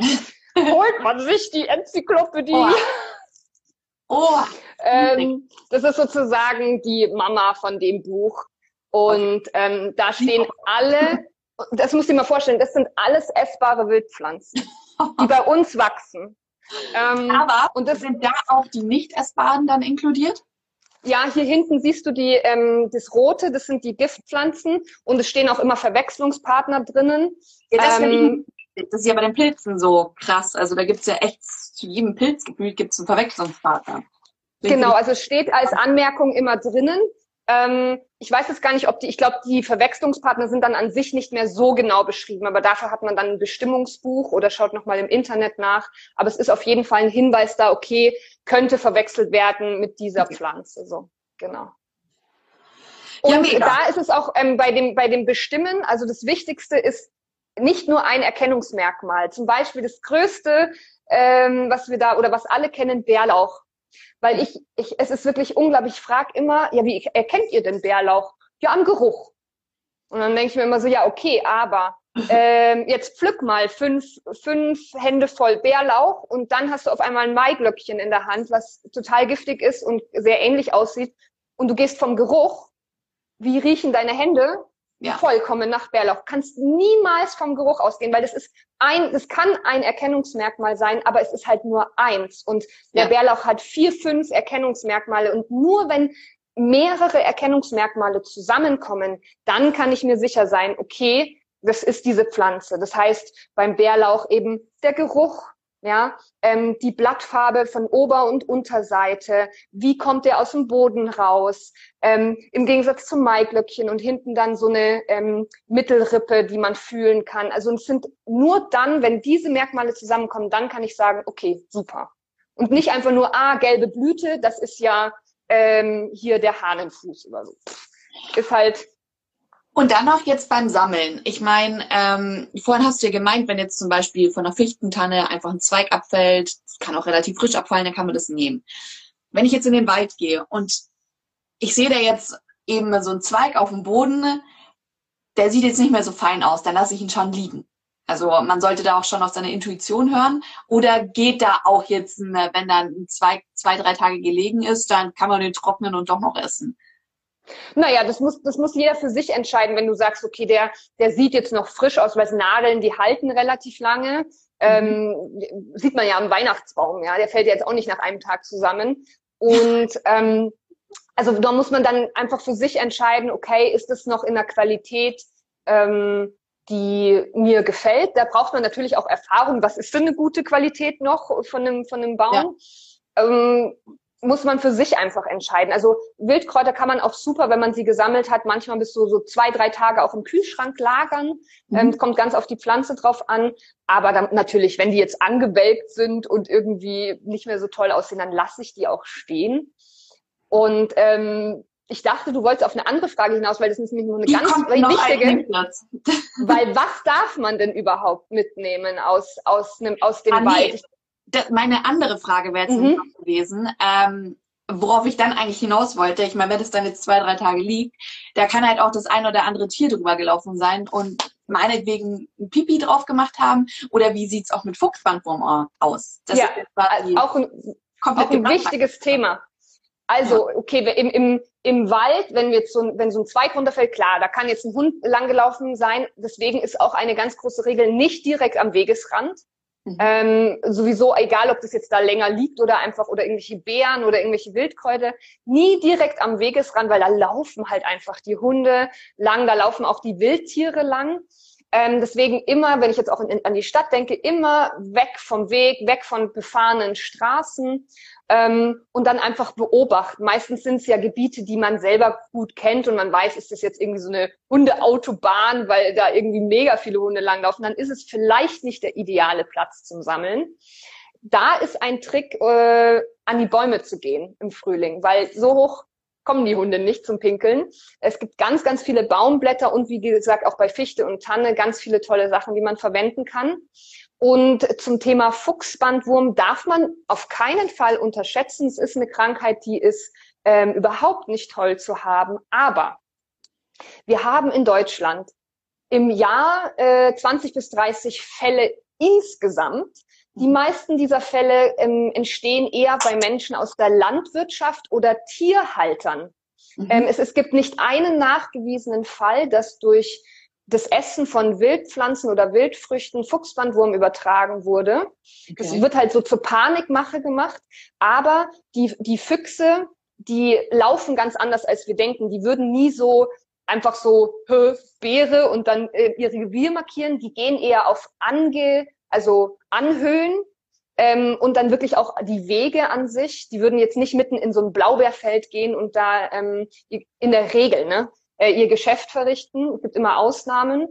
holt man sich die Enzyklopädie. Oh. Oh, ähm, das ist sozusagen die Mama von dem Buch. Und ähm, da stehen alle, das musst du dir mal vorstellen, das sind alles essbare Wildpflanzen, die bei uns wachsen. Ähm, Aber und das sind da auch die nicht essbaren dann inkludiert? Ja, hier hinten siehst du die, ähm, das Rote, das sind die Giftpflanzen und es stehen auch immer Verwechslungspartner drinnen. Ja, das, ähm, das ist ja bei den Pilzen so krass. Also da gibt's ja echt, zu jedem Pilzgebiet gibt's einen Verwechslungspartner. Genau, also es steht als Anmerkung immer drinnen. Ähm, ich weiß jetzt gar nicht, ob die, ich glaube, die Verwechslungspartner sind dann an sich nicht mehr so genau beschrieben, aber dafür hat man dann ein Bestimmungsbuch oder schaut nochmal im Internet nach. Aber es ist auf jeden Fall ein Hinweis da, okay, könnte verwechselt werden mit dieser Pflanze. So, genau. Und ja, da ist es auch ähm, bei, dem, bei dem Bestimmen, also das Wichtigste ist nicht nur ein Erkennungsmerkmal. Zum Beispiel das größte, ähm, was wir da oder was alle kennen, Bärlauch. Weil ich, ich, es ist wirklich unglaublich, ich frage immer, ja, wie erkennt ihr denn Bärlauch? Ja, am Geruch. Und dann denke ich mir immer so, ja, okay, aber ähm, jetzt pflück mal fünf, fünf Hände voll Bärlauch und dann hast du auf einmal ein Maiglöckchen in der Hand, was total giftig ist und sehr ähnlich aussieht. Und du gehst vom Geruch, wie riechen deine Hände? Ja. vollkommen nach Bärlauch. Kannst niemals vom Geruch ausgehen, weil das ist ein, das kann ein Erkennungsmerkmal sein, aber es ist halt nur eins. Und der ja. Bärlauch hat vier, fünf Erkennungsmerkmale und nur wenn mehrere Erkennungsmerkmale zusammenkommen, dann kann ich mir sicher sein, okay, das ist diese Pflanze. Das heißt, beim Bärlauch eben der Geruch, ja, ähm, die Blattfarbe von Ober- und Unterseite, wie kommt der aus dem Boden raus, ähm, im Gegensatz zum Maiglöckchen und hinten dann so eine ähm, Mittelrippe, die man fühlen kann. Also es sind nur dann, wenn diese Merkmale zusammenkommen, dann kann ich sagen, okay, super. Und nicht einfach nur, ah, gelbe Blüte, das ist ja ähm, hier der Hahnenfuß oder so. Ist halt und dann noch jetzt beim Sammeln. Ich meine, ähm, vorhin hast du ja gemeint, wenn jetzt zum Beispiel von einer Fichtentanne einfach ein Zweig abfällt, kann auch relativ frisch abfallen, dann kann man das nehmen. Wenn ich jetzt in den Wald gehe und ich sehe da jetzt eben so einen Zweig auf dem Boden, der sieht jetzt nicht mehr so fein aus, dann lasse ich ihn schon liegen. Also man sollte da auch schon auf seine Intuition hören. Oder geht da auch jetzt, wenn da ein Zweig zwei, drei Tage gelegen ist, dann kann man den trocknen und doch noch essen. Naja, das muss, das muss jeder für sich entscheiden, wenn du sagst, okay, der, der sieht jetzt noch frisch aus, weil Nadeln, die halten relativ lange. Ähm, sieht man ja am Weihnachtsbaum, ja, der fällt ja jetzt auch nicht nach einem Tag zusammen. Und ähm, also da muss man dann einfach für sich entscheiden, okay, ist es noch in der Qualität, ähm, die mir gefällt. Da braucht man natürlich auch Erfahrung. Was ist denn eine gute Qualität noch von einem, von einem Baum? Ja. Ähm, muss man für sich einfach entscheiden. Also Wildkräuter kann man auch super, wenn man sie gesammelt hat, manchmal bis so, so zwei, drei Tage auch im Kühlschrank lagern. Mhm. Ähm, kommt ganz auf die Pflanze drauf an. Aber dann natürlich, wenn die jetzt angewelkt sind und irgendwie nicht mehr so toll aussehen, dann lasse ich die auch stehen. Und ähm, ich dachte, du wolltest auf eine andere Frage hinaus, weil das ist nämlich nur eine die ganz wichtige. weil was darf man denn überhaupt mitnehmen aus, aus, einem, aus dem ah, Wald? Nee meine andere Frage wäre jetzt mhm. gewesen, ähm, worauf ich dann eigentlich hinaus wollte. Ich meine, wenn es dann jetzt zwei, drei Tage liegt, da kann halt auch das ein oder andere Tier drüber gelaufen sein und meinetwegen ein Pipi drauf gemacht haben. Oder wie sieht's auch mit Fuchsbandwurm aus? Das ja, also auch ein, auch ein wichtiges Thema. Also, okay, im, im, im Wald, wenn jetzt so ein, wenn so ein Zweig runterfällt, klar, da kann jetzt ein Hund langgelaufen sein. Deswegen ist auch eine ganz große Regel nicht direkt am Wegesrand. Mhm. Ähm, sowieso, egal ob das jetzt da länger liegt oder einfach oder irgendwelche Beeren oder irgendwelche Wildkräuter, nie direkt am Wegesrand, weil da laufen halt einfach die Hunde lang, da laufen auch die Wildtiere lang. Ähm, deswegen immer, wenn ich jetzt auch in, an die Stadt denke, immer weg vom Weg, weg von befahrenen Straßen ähm, und dann einfach beobachten. Meistens sind es ja Gebiete, die man selber gut kennt und man weiß, ist das jetzt irgendwie so eine Hundeautobahn, weil da irgendwie mega viele Hunde langlaufen. Dann ist es vielleicht nicht der ideale Platz zum Sammeln. Da ist ein Trick, äh, an die Bäume zu gehen im Frühling, weil so hoch kommen die Hunde nicht zum Pinkeln. Es gibt ganz, ganz viele Baumblätter und wie gesagt auch bei Fichte und Tanne ganz viele tolle Sachen, die man verwenden kann. Und zum Thema Fuchsbandwurm darf man auf keinen Fall unterschätzen. Es ist eine Krankheit, die ist ähm, überhaupt nicht toll zu haben. Aber wir haben in Deutschland im Jahr äh, 20 bis 30 Fälle insgesamt die meisten dieser Fälle ähm, entstehen eher bei Menschen aus der Landwirtschaft oder Tierhaltern. Mhm. Ähm, es, es gibt nicht einen nachgewiesenen Fall, dass durch das Essen von Wildpflanzen oder Wildfrüchten Fuchsbandwurm übertragen wurde. Okay. Das wird halt so zur Panikmache gemacht. Aber die, die Füchse die laufen ganz anders, als wir denken. Die würden nie so einfach so Hö, Beere und dann äh, ihr Revier markieren. Die gehen eher auf Ange, also Anhöhen ähm, und dann wirklich auch die Wege an sich. Die würden jetzt nicht mitten in so ein Blaubeerfeld gehen und da ähm, in der Regel ne, äh, ihr Geschäft verrichten. Es gibt immer Ausnahmen.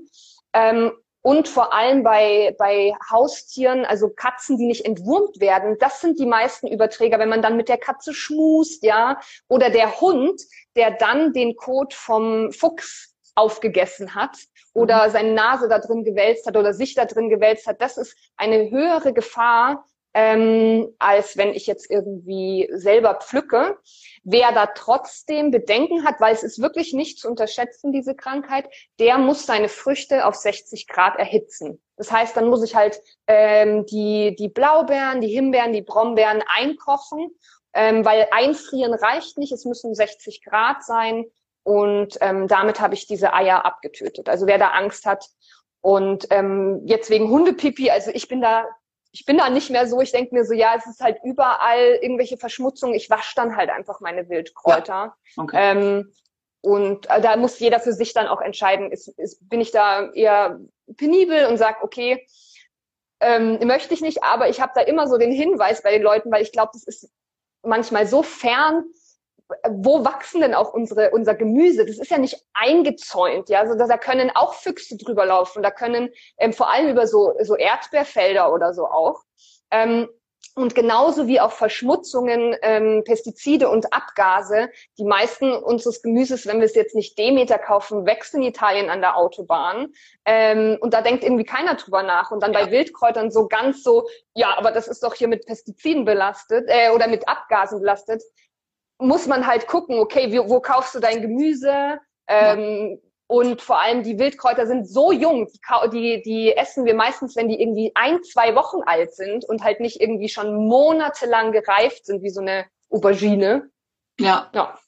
Ähm, und vor allem bei, bei Haustieren, also Katzen, die nicht entwurmt werden, das sind die meisten Überträger, wenn man dann mit der Katze schmust, ja, oder der Hund, der dann den Kot vom Fuchs aufgegessen hat oder mhm. seine Nase da drin gewälzt hat oder sich da drin gewälzt hat, das ist eine höhere Gefahr, ähm, als wenn ich jetzt irgendwie selber pflücke. Wer da trotzdem Bedenken hat, weil es ist wirklich nicht zu unterschätzen, diese Krankheit, der muss seine Früchte auf 60 Grad erhitzen. Das heißt, dann muss ich halt ähm, die, die Blaubeeren, die Himbeeren, die Brombeeren einkochen, ähm, weil einfrieren reicht nicht, es müssen 60 Grad sein. Und ähm, damit habe ich diese Eier abgetötet. Also wer da Angst hat, und ähm, jetzt wegen Hundepipi, also ich bin da ich bin da nicht mehr so, ich denke mir so, ja, es ist halt überall irgendwelche Verschmutzungen. Ich wasche dann halt einfach meine Wildkräuter. Ja. Okay. Ähm, und äh, da muss jeder für sich dann auch entscheiden, ist, ist, bin ich da eher penibel und sage, okay, ähm, möchte ich nicht, aber ich habe da immer so den Hinweis bei den Leuten, weil ich glaube, das ist manchmal so fern wo wachsen denn auch unsere, unser Gemüse? Das ist ja nicht eingezäunt, ja. Also da, können auch Füchse drüber laufen. Da können ähm, vor allem über so, so Erdbeerfelder oder so auch. Ähm, und genauso wie auch Verschmutzungen, ähm, Pestizide und Abgase. Die meisten unseres Gemüses, wenn wir es jetzt nicht Demeter kaufen, wächst in Italien an der Autobahn. Ähm, und da denkt irgendwie keiner drüber nach. Und dann ja. bei Wildkräutern so ganz so, ja, aber das ist doch hier mit Pestiziden belastet äh, oder mit Abgasen belastet muss man halt gucken, okay, wie, wo kaufst du dein Gemüse? Ähm, ja. Und vor allem die Wildkräuter sind so jung, die, die, die essen wir meistens, wenn die irgendwie ein, zwei Wochen alt sind und halt nicht irgendwie schon monatelang gereift sind, wie so eine Aubergine. Ja. Ja,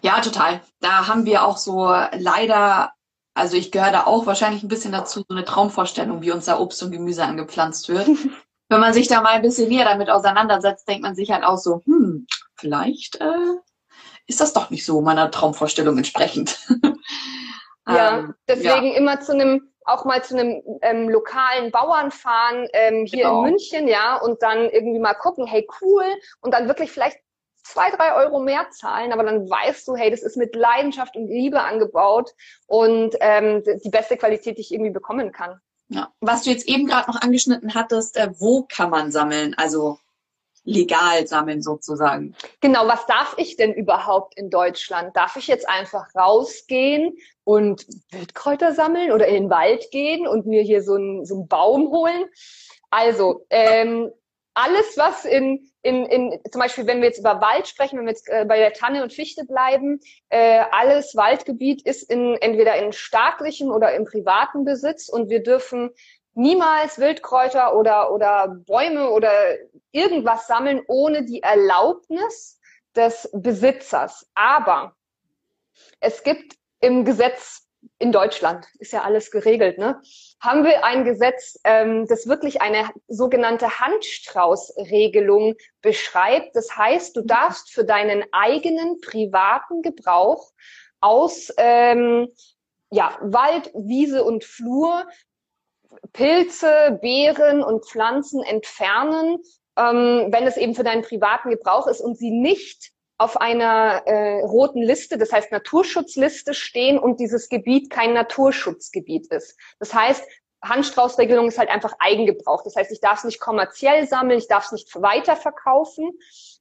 ja total. Da haben wir auch so leider, also ich gehöre da auch wahrscheinlich ein bisschen dazu, so eine Traumvorstellung, wie uns da Obst und Gemüse angepflanzt wird. wenn man sich da mal ein bisschen näher damit auseinandersetzt, denkt man sich halt auch so, hm, vielleicht äh, ist das doch nicht so meiner Traumvorstellung entsprechend. ja, ähm, deswegen ja. immer zu einem auch mal zu einem ähm, lokalen Bauern fahren ähm, hier genau. in München, ja, und dann irgendwie mal gucken, hey cool, und dann wirklich vielleicht zwei, drei Euro mehr zahlen, aber dann weißt du, hey, das ist mit Leidenschaft und Liebe angebaut und ähm, die beste Qualität, die ich irgendwie bekommen kann. Ja. Was du jetzt eben gerade noch angeschnitten hattest, äh, wo kann man sammeln? Also legal sammeln sozusagen. Genau, was darf ich denn überhaupt in Deutschland? Darf ich jetzt einfach rausgehen und Wildkräuter sammeln oder in den Wald gehen und mir hier so einen, so einen Baum holen? Also, ähm, alles, was in, in, in, zum Beispiel, wenn wir jetzt über Wald sprechen, wenn wir jetzt äh, bei der Tanne und Fichte bleiben, äh, alles Waldgebiet ist in, entweder in staatlichem oder im privaten Besitz und wir dürfen niemals Wildkräuter oder, oder Bäume oder irgendwas sammeln ohne die Erlaubnis des Besitzers. Aber es gibt im Gesetz in Deutschland, ist ja alles geregelt, ne? haben wir ein Gesetz, ähm, das wirklich eine sogenannte Handstraußregelung beschreibt. Das heißt, du darfst für deinen eigenen privaten Gebrauch aus ähm, ja, Wald, Wiese und Flur Pilze, Beeren und Pflanzen entfernen, ähm, wenn es eben für deinen privaten Gebrauch ist und sie nicht auf einer äh, roten Liste, das heißt Naturschutzliste stehen und dieses Gebiet kein Naturschutzgebiet ist. Das heißt, Handstraußregelung ist halt einfach Eigengebrauch. Das heißt, ich darf es nicht kommerziell sammeln, ich darf es nicht weiterverkaufen.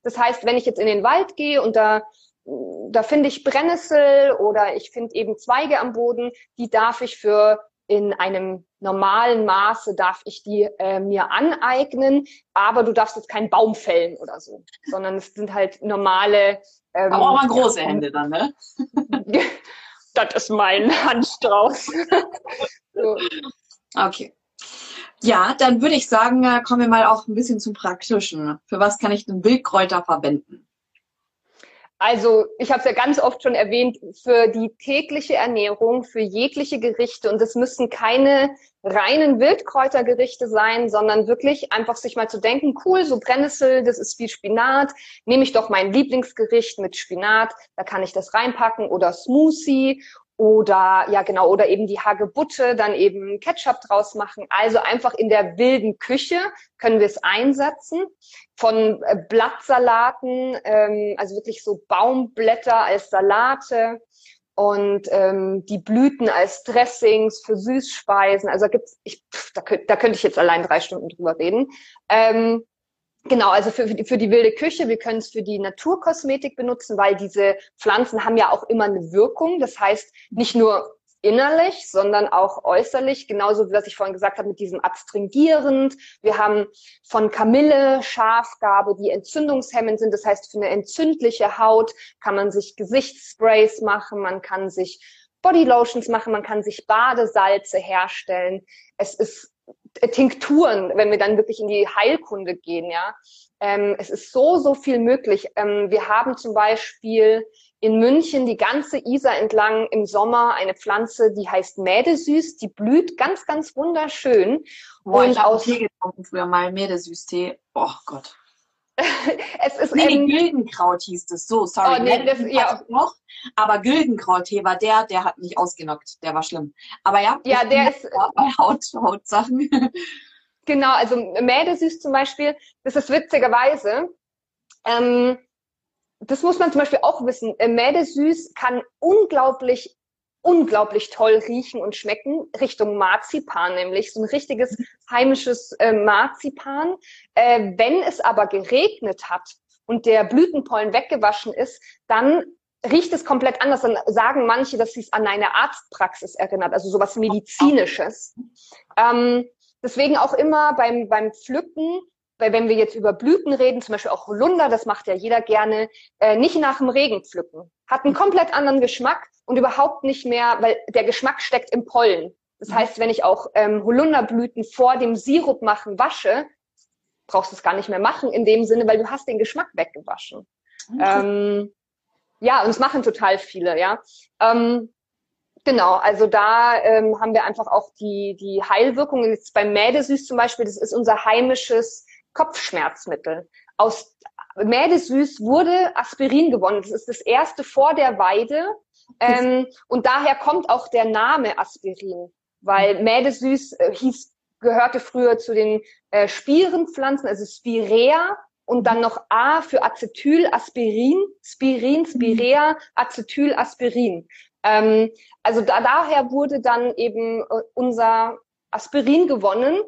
Das heißt, wenn ich jetzt in den Wald gehe und da da finde ich Brennnessel oder ich finde eben Zweige am Boden, die darf ich für in einem normalen Maße darf ich die äh, mir aneignen, aber du darfst jetzt keinen Baum fällen oder so, sondern es sind halt normale. Ähm, aber auch mal große Hände dann, ne? das ist mein Handstrauß. so. Okay. Ja, dann würde ich sagen, äh, kommen wir mal auch ein bisschen zum Praktischen. Für was kann ich denn Wildkräuter verwenden? Also ich habe es ja ganz oft schon erwähnt, für die tägliche Ernährung, für jegliche Gerichte und es müssen keine reinen Wildkräutergerichte sein, sondern wirklich einfach sich mal zu denken, cool, so Brennnessel, das ist viel Spinat, nehme ich doch mein Lieblingsgericht mit Spinat, da kann ich das reinpacken oder Smoothie oder ja genau oder eben die Hagebutte dann eben Ketchup draus machen. Also einfach in der wilden Küche können wir es einsetzen von äh, Blattsalaten, ähm, also wirklich so Baumblätter als Salate und ähm, die Blüten als Dressings für Süßspeisen. Also da gibt's, ich, pff, da, könnt, da könnte ich jetzt allein drei Stunden drüber reden. Ähm, Genau, also für, für, die, wilde Küche, wir können es für die Naturkosmetik benutzen, weil diese Pflanzen haben ja auch immer eine Wirkung. Das heißt, nicht nur innerlich, sondern auch äußerlich, genauso wie was ich vorhin gesagt habe mit diesem adstringierend. Wir haben von Kamille Schafgabe, die entzündungshemmend sind. Das heißt, für eine entzündliche Haut kann man sich Gesichtssprays machen, man kann sich Bodylotions machen, man kann sich Badesalze herstellen. Es ist Tinkturen, wenn wir dann wirklich in die Heilkunde gehen, ja. Ähm, es ist so, so viel möglich. Ähm, wir haben zum Beispiel in München die ganze Isar entlang im Sommer eine Pflanze, die heißt Mädesüß, die blüht ganz, ganz wunderschön. Boah, und ich aus Tee getrunken früher mal, Mädesüß-Tee. Oh Gott. es ist nee, ähm, Güldenkraut hieß es. So, sorry. Oh, nee, das, ja. noch, aber Güldenkrauttee war der, der hat mich ausgenockt. Der war schlimm. Aber ja, ja der ist bei Haut, Hautsachen. Genau, also Mädesüß zum Beispiel, das ist witzigerweise, ähm, das muss man zum Beispiel auch wissen. Äh, Mädesüß kann unglaublich unglaublich toll riechen und schmecken, Richtung Marzipan nämlich, so ein richtiges heimisches äh, Marzipan. Äh, wenn es aber geregnet hat und der Blütenpollen weggewaschen ist, dann riecht es komplett anders. Dann sagen manche, dass sie es an eine Arztpraxis erinnert, also sowas Medizinisches. Ähm, deswegen auch immer beim, beim Pflücken weil wenn wir jetzt über Blüten reden, zum Beispiel auch Holunder, das macht ja jeder gerne, äh, nicht nach dem Regen pflücken. Hat einen komplett anderen Geschmack und überhaupt nicht mehr, weil der Geschmack steckt im Pollen. Das heißt, wenn ich auch ähm, Holunderblüten vor dem Sirup machen wasche, brauchst du es gar nicht mehr machen in dem Sinne, weil du hast den Geschmack weggewaschen. Okay. Ähm, ja, und es machen total viele, ja. Ähm, Genau, also da ähm, haben wir einfach auch die, die Heilwirkungen. Jetzt beim Mädesüß zum Beispiel, das ist unser heimisches Kopfschmerzmittel. Aus Mädesüß wurde Aspirin gewonnen. Das ist das erste vor der Weide. Ähm, und daher kommt auch der Name Aspirin, weil Mädesüß äh, hieß, gehörte früher zu den äh, Spierenpflanzen, also Spirea und dann noch A für Acetylaspirin, Spirin, Spirea, Acetylaspirin. Ähm, also da, daher wurde dann eben äh, unser Aspirin gewonnen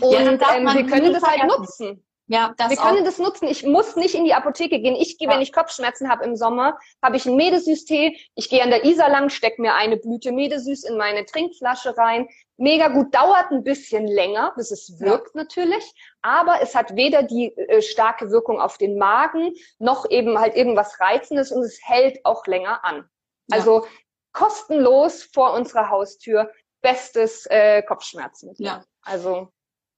und ja, ähm, wir können das halt nutzen. Ja, das wir können das nutzen. Ich muss nicht in die Apotheke gehen. Ich gehe, ja. wenn ich Kopfschmerzen habe im Sommer, habe ich einen Medesüß-Tee. Ich gehe an der Isar lang, stecke mir eine Blüte Medesüß in meine Trinkflasche rein. Mega gut, dauert ein bisschen länger, bis es wirkt ja. natürlich, aber es hat weder die äh, starke Wirkung auf den Magen noch eben halt irgendwas Reizendes und es hält auch länger an. Ja. Also kostenlos vor unserer Haustür, bestes äh, Kopfschmerzmittel. Ja. Also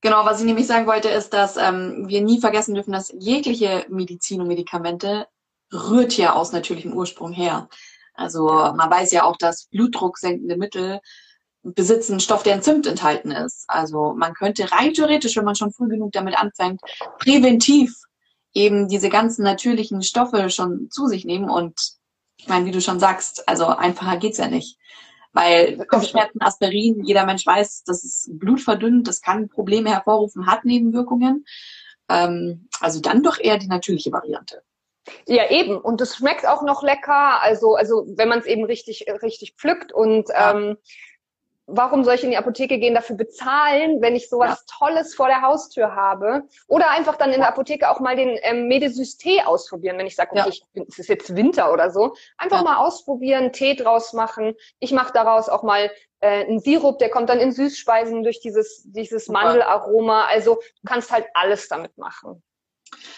Genau, was ich nämlich sagen wollte, ist, dass ähm, wir nie vergessen dürfen, dass jegliche Medizin und Medikamente rührt ja aus natürlichem Ursprung her. Also man weiß ja auch, dass blutdrucksenkende Mittel besitzen Stoff, der entzündet enthalten ist. Also man könnte rein theoretisch, wenn man schon früh genug damit anfängt, präventiv eben diese ganzen natürlichen Stoffe schon zu sich nehmen. Und ich meine, wie du schon sagst, also einfacher geht's ja nicht. Weil Kopfschmerzen, Aspirin, jeder Mensch weiß, das ist blutverdünnend, das kann Probleme hervorrufen, hat Nebenwirkungen. Ähm, also dann doch eher die natürliche Variante. Ja, eben. Und es schmeckt auch noch lecker. Also, also wenn man es eben richtig, richtig pflückt und ja. ähm, warum soll ich in die Apotheke gehen, dafür bezahlen, wenn ich sowas ja. Tolles vor der Haustür habe? Oder einfach dann in der Apotheke auch mal den ähm, Medesys-Tee ausprobieren, wenn ich sage, okay, ja. ich, es ist jetzt Winter oder so. Einfach ja. mal ausprobieren, Tee draus machen. Ich mache daraus auch mal äh, einen Sirup, der kommt dann in Süßspeisen durch dieses, dieses Mandelaroma. Also du kannst halt alles damit machen.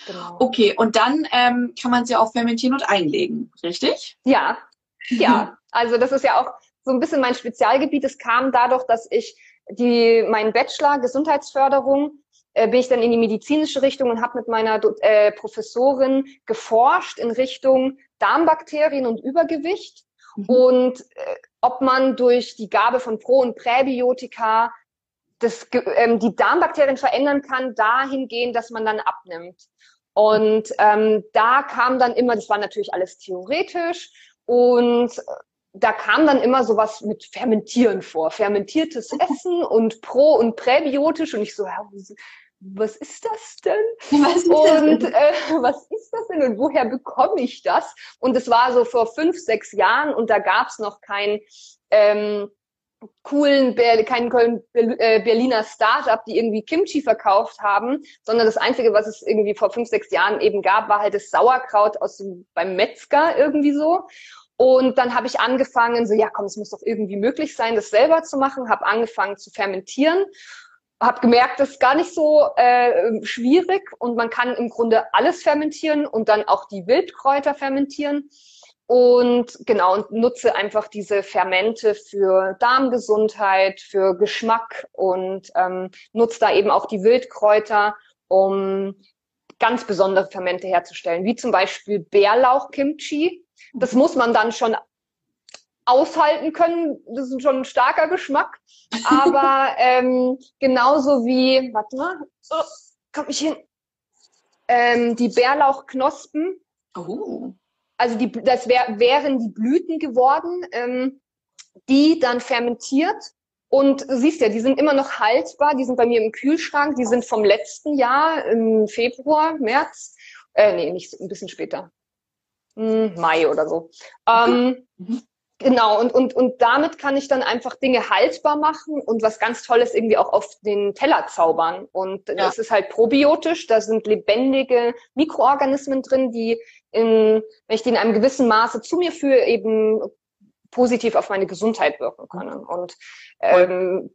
Genau. Okay, und dann ähm, kann man sie auch fermentieren und einlegen, richtig? Ja, ja. Also das ist ja auch so ein bisschen mein Spezialgebiet. Es kam dadurch, dass ich die, meinen Bachelor Gesundheitsförderung äh, bin ich dann in die medizinische Richtung und habe mit meiner äh, Professorin geforscht in Richtung Darmbakterien und Übergewicht mhm. und äh, ob man durch die Gabe von Pro- und Präbiotika das, ähm, die Darmbakterien verändern kann, dahingehend, dass man dann abnimmt. Und ähm, da kam dann immer, das war natürlich alles theoretisch und da kam dann immer sowas mit Fermentieren vor, fermentiertes Essen und Pro- und Präbiotisch und ich so, ja, was ist das denn? Was und äh, was ist das denn und woher bekomme ich das? Und es war so vor fünf, sechs Jahren und da gab es noch kein ähm, coolen, keinen coolen äh, Berliner Startup, die irgendwie Kimchi verkauft haben, sondern das Einzige, was es irgendwie vor fünf, sechs Jahren eben gab, war halt das Sauerkraut aus dem, beim Metzger irgendwie so. Und dann habe ich angefangen, so ja komm, es muss doch irgendwie möglich sein, das selber zu machen, habe angefangen zu fermentieren habe gemerkt, das ist gar nicht so äh, schwierig und man kann im Grunde alles fermentieren und dann auch die Wildkräuter fermentieren. Und genau, und nutze einfach diese Fermente für Darmgesundheit, für Geschmack und ähm, nutze da eben auch die Wildkräuter, um ganz besondere Fermente herzustellen, wie zum Beispiel Bärlauch-Kimchi. Das muss man dann schon aushalten können. Das ist schon ein starker Geschmack. Aber ähm, genauso wie, warte mal, oh, komm ich hin, ähm, die Bärlauchknospen. Oh also die, das wär, wären die Blüten geworden, ähm, die dann fermentiert. Und du siehst ja, die sind immer noch haltbar, die sind bei mir im Kühlschrank, die sind vom letzten Jahr, im Februar, März, äh, nee, nicht ein bisschen später, Mai oder so. Ähm, mhm. Genau, und, und, und damit kann ich dann einfach Dinge haltbar machen und was ganz Tolles irgendwie auch auf den Teller zaubern. Und ja. das ist halt probiotisch, da sind lebendige Mikroorganismen drin, die in, wenn ich die in einem gewissen Maße zu mir führe, eben positiv auf meine Gesundheit wirken können. Und ähm,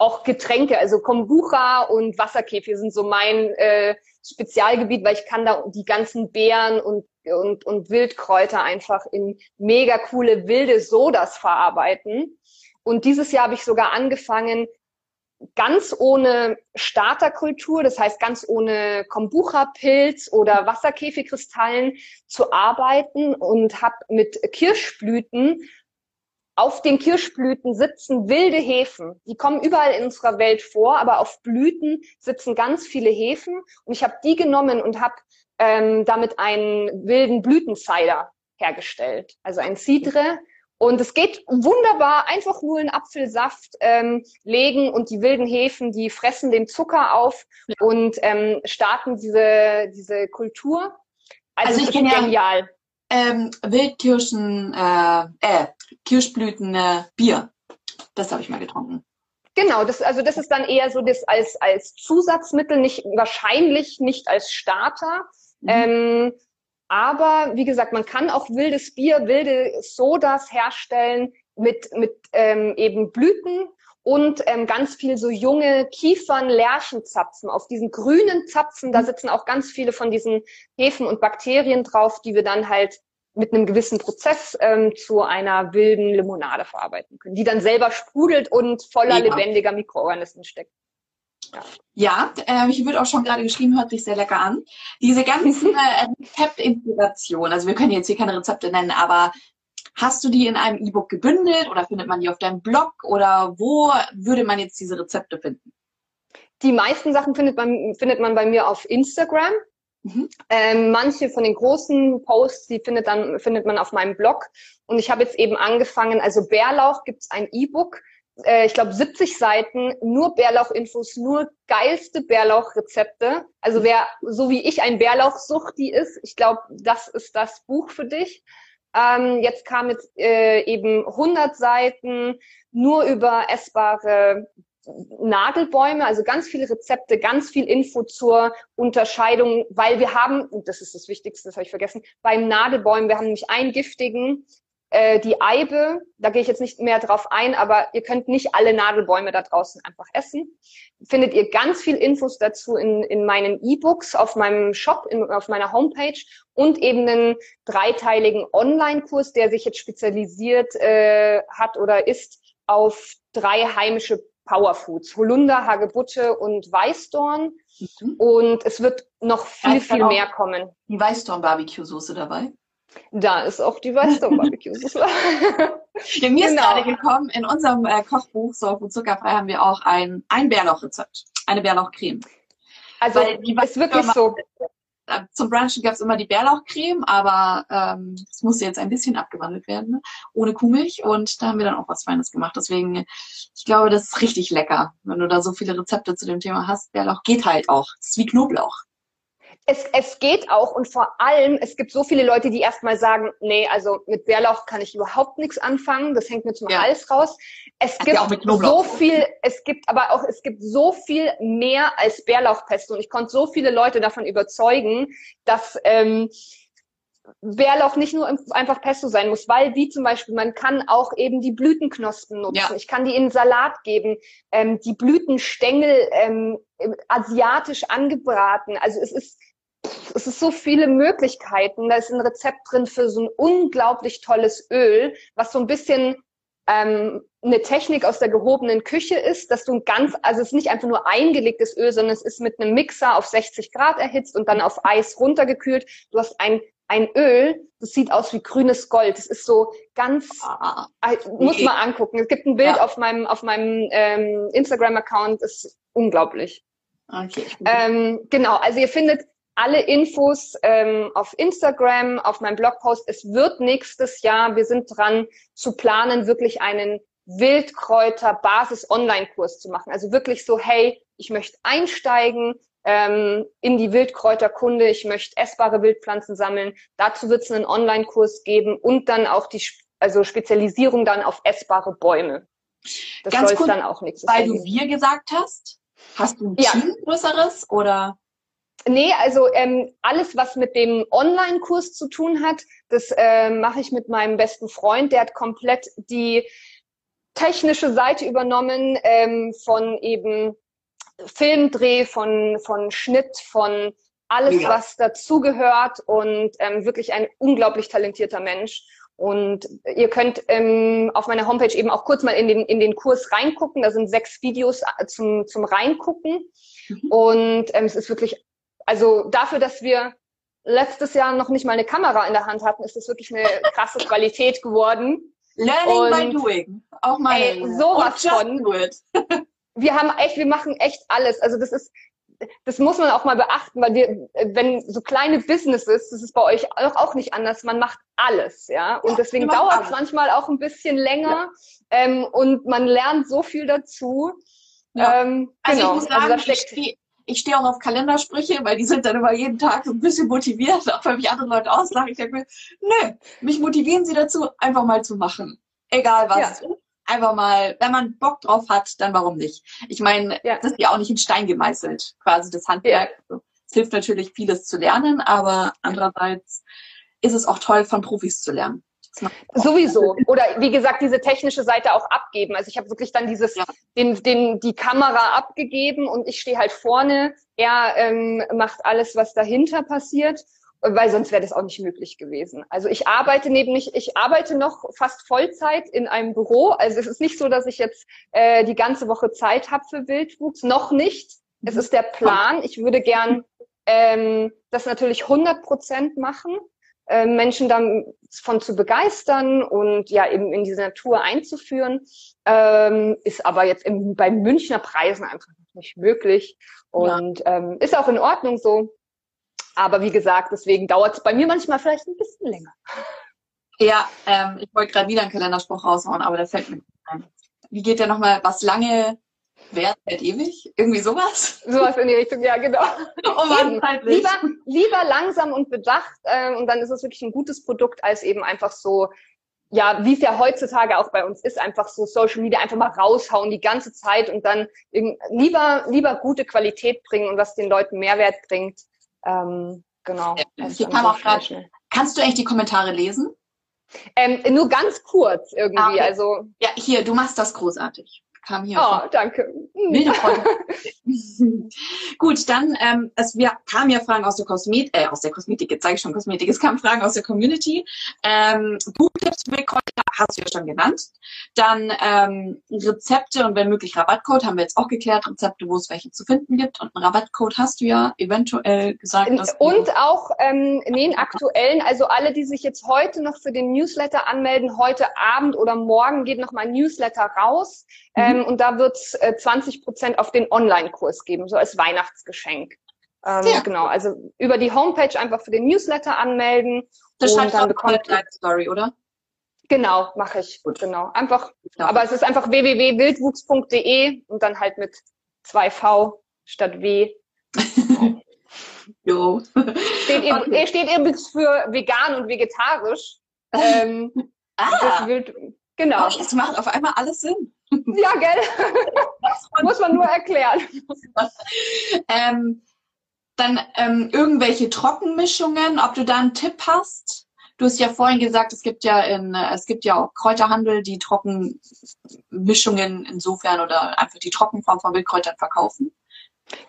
auch Getränke, also Kombucha und Wasserkäfer sind so mein äh, Spezialgebiet, weil ich kann da die ganzen Beeren und und, und Wildkräuter einfach in mega coole wilde Sodas verarbeiten. Und dieses Jahr habe ich sogar angefangen, ganz ohne Starterkultur, das heißt ganz ohne Kombucha-Pilz oder Wasserkäfigkristallen zu arbeiten und habe mit Kirschblüten auf den Kirschblüten sitzen wilde Hefen. Die kommen überall in unserer Welt vor, aber auf Blüten sitzen ganz viele Hefen. Und ich habe die genommen und habe ähm, damit einen wilden Blütencider hergestellt, also ein Cidre. Und es geht wunderbar, einfach nur in Apfelsaft ähm, legen und die wilden Hefen, die fressen den Zucker auf und ähm, starten diese, diese Kultur. Also, also ich kenne ja ähm, Wildkirschen, äh, äh, Kirschblüten, äh, Bier. Das habe ich mal getrunken. Genau, das, also das ist dann eher so das als, als Zusatzmittel, nicht wahrscheinlich nicht als Starter. Mhm. Ähm, aber wie gesagt, man kann auch wildes Bier, wilde Sodas herstellen mit, mit ähm, eben Blüten und ähm, ganz viel so junge Kiefern, Lärchenzapfen. Auf diesen grünen Zapfen, da mhm. sitzen auch ganz viele von diesen Hefen und Bakterien drauf, die wir dann halt mit einem gewissen Prozess ähm, zu einer wilden Limonade verarbeiten können, die dann selber sprudelt und voller ja. lebendiger Mikroorganismen steckt. Ja, ja äh, ich würde auch schon gerade geschrieben, hört sich sehr lecker an. Diese ganzen äh, Rezeptinspiration, also wir können jetzt hier keine Rezepte nennen, aber hast du die in einem E-Book gebündelt oder findet man die auf deinem Blog oder wo würde man jetzt diese Rezepte finden? Die meisten Sachen findet man, findet man bei mir auf Instagram. Mhm. Ähm, manche von den großen Posts, die findet, dann, findet man auf meinem Blog. Und ich habe jetzt eben angefangen, also Bärlauch gibt es ein E-Book, äh, ich glaube, 70 Seiten, nur Bärlauch-Infos, nur geilste Bärlauch-Rezepte. Also wer so wie ich ein Bärlauchsuchti ist, ich glaube, das ist das Buch für dich. Ähm, jetzt kam jetzt äh, eben 100 Seiten nur über essbare Nadelbäume, also ganz viele Rezepte, ganz viel Info zur Unterscheidung, weil wir haben, und das ist das Wichtigste, das habe ich vergessen, beim Nadelbäumen, wir haben nämlich einen giftigen, äh, die Eibe, da gehe ich jetzt nicht mehr drauf ein, aber ihr könnt nicht alle Nadelbäume da draußen einfach essen. Findet ihr ganz viel Infos dazu in, in meinen E-Books auf meinem Shop, in, auf meiner Homepage und eben einen dreiteiligen Online-Kurs, der sich jetzt spezialisiert äh, hat oder ist auf drei heimische Powerfoods. Holunder, Hagebutte und Weißdorn. Mhm. Und es wird noch viel, viel mehr kommen. Die Weißdorn-Barbecue-Soße dabei. Da ist auch die Weißdorn-Barbecue-Soße. ja, mir genau. ist gerade gekommen, in unserem äh, Kochbuch Sorg und Zuckerfrei haben wir auch ein, ein Bärlauchrezept. Eine Bärlauchcreme. Also Weil die ist wirklich so. Äh, zum Brunchen gab es immer die Bärlauchcreme, aber ähm, es musste jetzt ein bisschen abgewandelt werden, ne? ohne Kuhmilch. Und da haben wir dann auch was Feines gemacht. Deswegen, ich glaube, das ist richtig lecker, wenn du da so viele Rezepte zu dem Thema hast. Bärlauch geht halt auch. Es ist wie Knoblauch es, es geht auch und vor allem, es gibt so viele Leute, die erstmal sagen, nee, also mit Bärlauch kann ich überhaupt nichts anfangen, das hängt mir zum ja. Hals raus. Es Hat gibt so viel, es gibt aber auch, es gibt so viel mehr als Bärlauchpesto und ich konnte so viele Leute davon überzeugen, dass ähm, Bärlauch nicht nur einfach Pesto sein muss, weil wie zum Beispiel, man kann auch eben die Blütenknospen nutzen. Ja. Ich kann die in Salat geben, ähm, die Blütenstängel ähm, asiatisch angebraten. Also es ist es ist so viele Möglichkeiten. Da ist ein Rezept drin für so ein unglaublich tolles Öl, was so ein bisschen ähm, eine Technik aus der gehobenen Küche ist, dass du ein ganz, also es ist nicht einfach nur eingelegtes Öl, sondern es ist mit einem Mixer auf 60 Grad erhitzt und dann auf Eis runtergekühlt. Du hast ein ein Öl, das sieht aus wie grünes Gold. Das ist so ganz, ah, äh, muss man angucken. Es gibt ein Bild ja. auf meinem auf meinem ähm, Instagram-Account, ist unglaublich. Okay. Ähm, genau, also ihr findet alle Infos ähm, auf Instagram, auf meinem Blogpost. Es wird nächstes Jahr, wir sind dran zu planen, wirklich einen Wildkräuter-Basis-Online-Kurs zu machen. Also wirklich so, hey, ich möchte einsteigen ähm, in die Wildkräuterkunde, ich möchte essbare Wildpflanzen sammeln. Dazu wird es einen Online-Kurs geben und dann auch die also Spezialisierung dann auf essbare Bäume. Das soll es dann auch nächstes Weil du wir gesagt hast, hast du ein ja. Team größeres oder? Nee, also ähm, alles, was mit dem Online-Kurs zu tun hat, das äh, mache ich mit meinem besten Freund. Der hat komplett die technische Seite übernommen ähm, von eben Filmdreh, von, von Schnitt, von alles, ja. was dazugehört und ähm, wirklich ein unglaublich talentierter Mensch. Und ihr könnt ähm, auf meiner Homepage eben auch kurz mal in den, in den Kurs reingucken. Da sind sechs Videos äh, zum, zum Reingucken. Mhm. Und ähm, es ist wirklich also dafür, dass wir letztes Jahr noch nicht mal eine Kamera in der Hand hatten, ist das wirklich eine krasse Qualität geworden. Learning und, by doing. Auch mal ey, sowas von. wir haben echt, wir machen echt alles. Also das ist, das muss man auch mal beachten, weil wir, wenn so kleine Businesses, das ist bei euch auch, auch nicht anders, man macht alles, ja. Und ja, deswegen dauert es manchmal auch ein bisschen länger ja. ähm, und man lernt so viel dazu. Ja. Ähm, also genau. ich muss sagen, also ich, ich stehe auch auf Kalendersprüche, weil die sind dann immer jeden Tag so ein bisschen motiviert, auch wenn mich andere Leute auslachen. Ich denke mir, nö, mich motivieren sie dazu, einfach mal zu machen. Egal was. Ja. Einfach mal, wenn man Bock drauf hat, dann warum nicht? Ich meine, ja. das ist ja auch nicht in Stein gemeißelt, quasi das Handwerk. Ja. Es hilft natürlich, vieles zu lernen, aber andererseits ist es auch toll, von Profis zu lernen. Sowieso. Oder wie gesagt, diese technische Seite auch abgeben. Also ich habe wirklich dann dieses, ja. den, den, die Kamera abgegeben und ich stehe halt vorne. Er ähm, macht alles, was dahinter passiert, weil sonst wäre das auch nicht möglich gewesen. Also ich arbeite neben mich, ich arbeite noch fast Vollzeit in einem Büro. Also es ist nicht so, dass ich jetzt äh, die ganze Woche Zeit habe für Wildwuchs. Noch nicht. Es mhm. ist der Plan. Ich würde gern ähm, das natürlich 100 Prozent machen äh, Menschen davon zu begeistern und ja eben in diese Natur einzuführen, ähm, ist aber jetzt im, bei Münchner Preisen einfach nicht möglich und ja. ähm, ist auch in Ordnung so. Aber wie gesagt, deswegen dauert es bei mir manchmal vielleicht ein bisschen länger. Ja, ähm, ich wollte gerade wieder einen Kalenderspruch raushauen, aber der fällt mir ein. Wie geht der nochmal, was lange Wer hält ewig? Irgendwie sowas? Sowas in die Richtung, ja, genau. Oh Mann, lieber, lieber langsam und bedacht äh, und dann ist es wirklich ein gutes Produkt, als eben einfach so, ja, wie es ja heutzutage auch bei uns ist, einfach so Social Media einfach mal raushauen die ganze Zeit und dann lieber, lieber gute Qualität bringen und was den Leuten Mehrwert bringt. Ähm, genau. Ja, kam auch grad, kannst du echt die Kommentare lesen? Ähm, nur ganz kurz irgendwie, ah, okay. also. Ja, hier, du machst das großartig kam hier. Oh, danke. Wilde Gut, dann, ähm, es wir kamen ja Fragen aus der Kosmetik, äh, aus der Kosmetik, jetzt sage ich schon Kosmetik, es kamen Fragen aus der Community. Ähm, Buchtipps für Kräuter hast du ja schon genannt. Dann ähm, Rezepte und wenn möglich Rabattcode, haben wir jetzt auch geklärt, Rezepte, wo es welche zu finden gibt. Und einen Rabattcode hast du ja eventuell gesagt. Und auch ähm, den aktuellen, also alle, die sich jetzt heute noch für den Newsletter anmelden, heute Abend oder morgen geht noch mal ein Newsletter raus. Mhm. Ähm, und da wird es äh, 20 Prozent auf den Online-Kurs geben, so als Weihnachtsgeschenk. Ähm, ja. Genau, also über die Homepage einfach für den Newsletter anmelden. Das und dann bekommt Live Story, oder? Genau, mache ich. Gut. Genau, einfach. Ja. Aber es ist einfach www.wildwuchs.de und dann halt mit 2V statt W. jo. Steht, okay. steht übrigens für vegan und vegetarisch. Ähm, ah. Wild, genau. Oh, das macht auf einmal alles Sinn. Ja, gell? Muss man nur erklären. ähm, dann ähm, irgendwelche Trockenmischungen, ob du da einen Tipp hast? Du hast ja vorhin gesagt, es gibt ja in, es gibt ja auch Kräuterhandel, die Trockenmischungen insofern oder einfach die Trockenform von Wildkräutern verkaufen.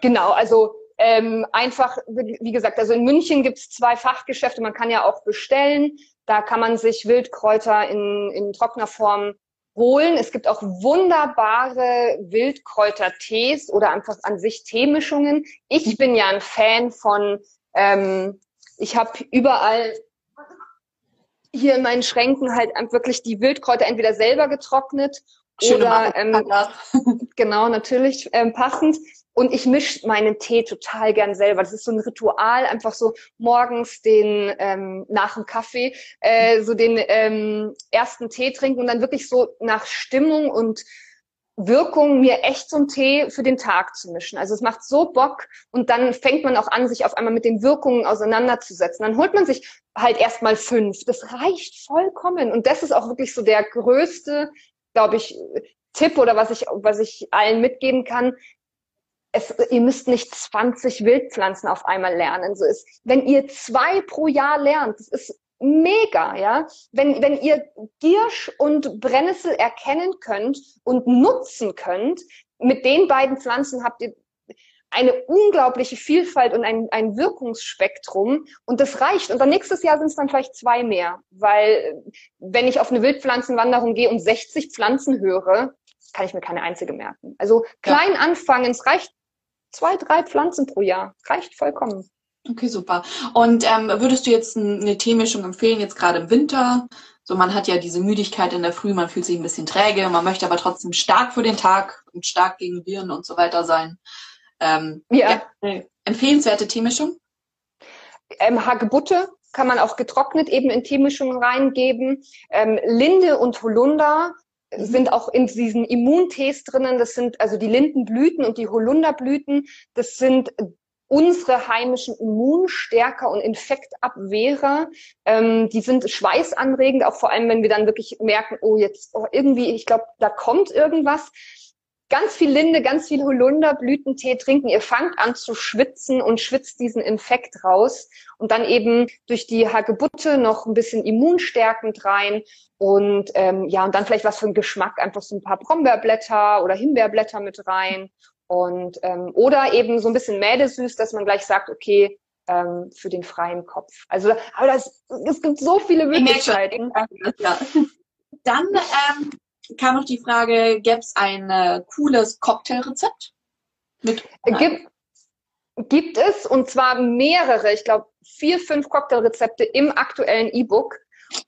Genau, also ähm, einfach, wie gesagt, also in München gibt es zwei Fachgeschäfte, man kann ja auch bestellen. Da kann man sich Wildkräuter in, in trockener Form holen. Es gibt auch wunderbare Wildkräutertees oder einfach an sich Teemischungen. Ich bin ja ein Fan von, ähm, ich habe überall hier in meinen Schränken halt wirklich die Wildkräuter entweder selber getrocknet Schöne oder ähm, genau natürlich ähm, passend und ich mische meinen Tee total gern selber. Das ist so ein Ritual, einfach so morgens den ähm, nach dem Kaffee äh, so den ähm, ersten Tee trinken und dann wirklich so nach Stimmung und Wirkung mir echt so einen Tee für den Tag zu mischen. Also es macht so Bock und dann fängt man auch an, sich auf einmal mit den Wirkungen auseinanderzusetzen. Dann holt man sich halt erstmal fünf. Das reicht vollkommen. Und das ist auch wirklich so der größte, glaube ich, Tipp oder was ich, was ich allen mitgeben kann es, ihr müsst nicht 20 Wildpflanzen auf einmal lernen. So ist, wenn ihr zwei pro Jahr lernt, das ist mega, ja. Wenn, wenn ihr Giersch und Brennnessel erkennen könnt und nutzen könnt, mit den beiden Pflanzen habt ihr eine unglaubliche Vielfalt und ein, ein Wirkungsspektrum und das reicht. Und dann nächstes Jahr sind es dann vielleicht zwei mehr, weil wenn ich auf eine Wildpflanzenwanderung gehe und 60 Pflanzen höre, kann ich mir keine einzige merken. Also klein ja. anfangen, es reicht zwei, drei Pflanzen pro Jahr. Reicht vollkommen. Okay, super. Und ähm, würdest du jetzt eine Teemischung empfehlen, jetzt gerade im Winter? So, man hat ja diese Müdigkeit in der Früh, man fühlt sich ein bisschen träge, man möchte aber trotzdem stark für den Tag und stark gegen Viren und so weiter sein. Ähm, ja. ja. Empfehlenswerte Teemischung? Ähm, Hagebutte kann man auch getrocknet eben in Teemischungen reingeben. Ähm, Linde und Holunder sind auch in diesen Immuntees drinnen. Das sind also die Lindenblüten und die Holunderblüten. Das sind unsere heimischen Immunstärker und Infektabwehrer. Ähm, die sind schweißanregend, auch vor allem, wenn wir dann wirklich merken, oh, jetzt oh, irgendwie, ich glaube, da kommt irgendwas ganz viel Linde, ganz viel Holunderblütentee trinken. Ihr fangt an zu schwitzen und schwitzt diesen Infekt raus und dann eben durch die Hagebutte noch ein bisschen immunstärkend rein und ähm, ja und dann vielleicht was für einen Geschmack einfach so ein paar Brombeerblätter oder Himbeerblätter mit rein und ähm, oder eben so ein bisschen mädesüß, dass man gleich sagt, okay, ähm, für den freien Kopf. Also aber das, es gibt so viele Möglichkeiten. Ja. Dann ähm, kam noch die Frage, gäbe es ein äh, cooles Cocktailrezept? Mit gibt, gibt es und zwar mehrere, ich glaube vier, fünf Cocktailrezepte im aktuellen E-Book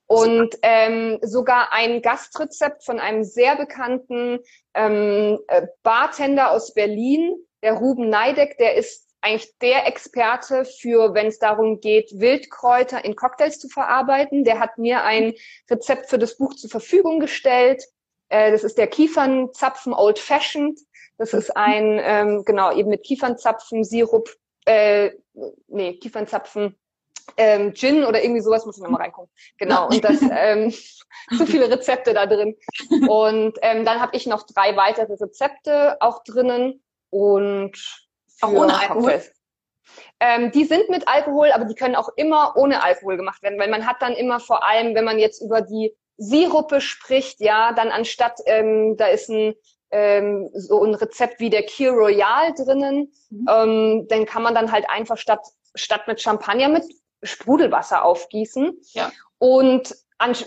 und ähm, sogar ein Gastrezept von einem sehr bekannten ähm, äh, Bartender aus Berlin, der Ruben Neideck, der ist eigentlich der Experte für, wenn es darum geht, Wildkräuter in Cocktails zu verarbeiten. Der hat mir ein Rezept für das Buch zur Verfügung gestellt. Äh, das ist der Kiefernzapfen Old Fashioned. Das ist ein, ähm, genau, eben mit Kiefernzapfen, Sirup, äh, nee, Kiefernzapfen, ähm, Gin oder irgendwie sowas, muss ich nochmal reingucken. Genau, und das, ähm, zu viele Rezepte da drin. Und ähm, dann habe ich noch drei weitere Rezepte auch drinnen und auch ohne Alkohol. Ähm, die sind mit Alkohol, aber die können auch immer ohne Alkohol gemacht werden, weil man hat dann immer vor allem, wenn man jetzt über die Sirupe spricht, ja, dann anstatt, ähm, da ist ein ähm, so ein Rezept wie der Kir Royal drinnen, mhm. ähm, dann kann man dann halt einfach statt, statt mit Champagner mit Sprudelwasser aufgießen. Ja. Und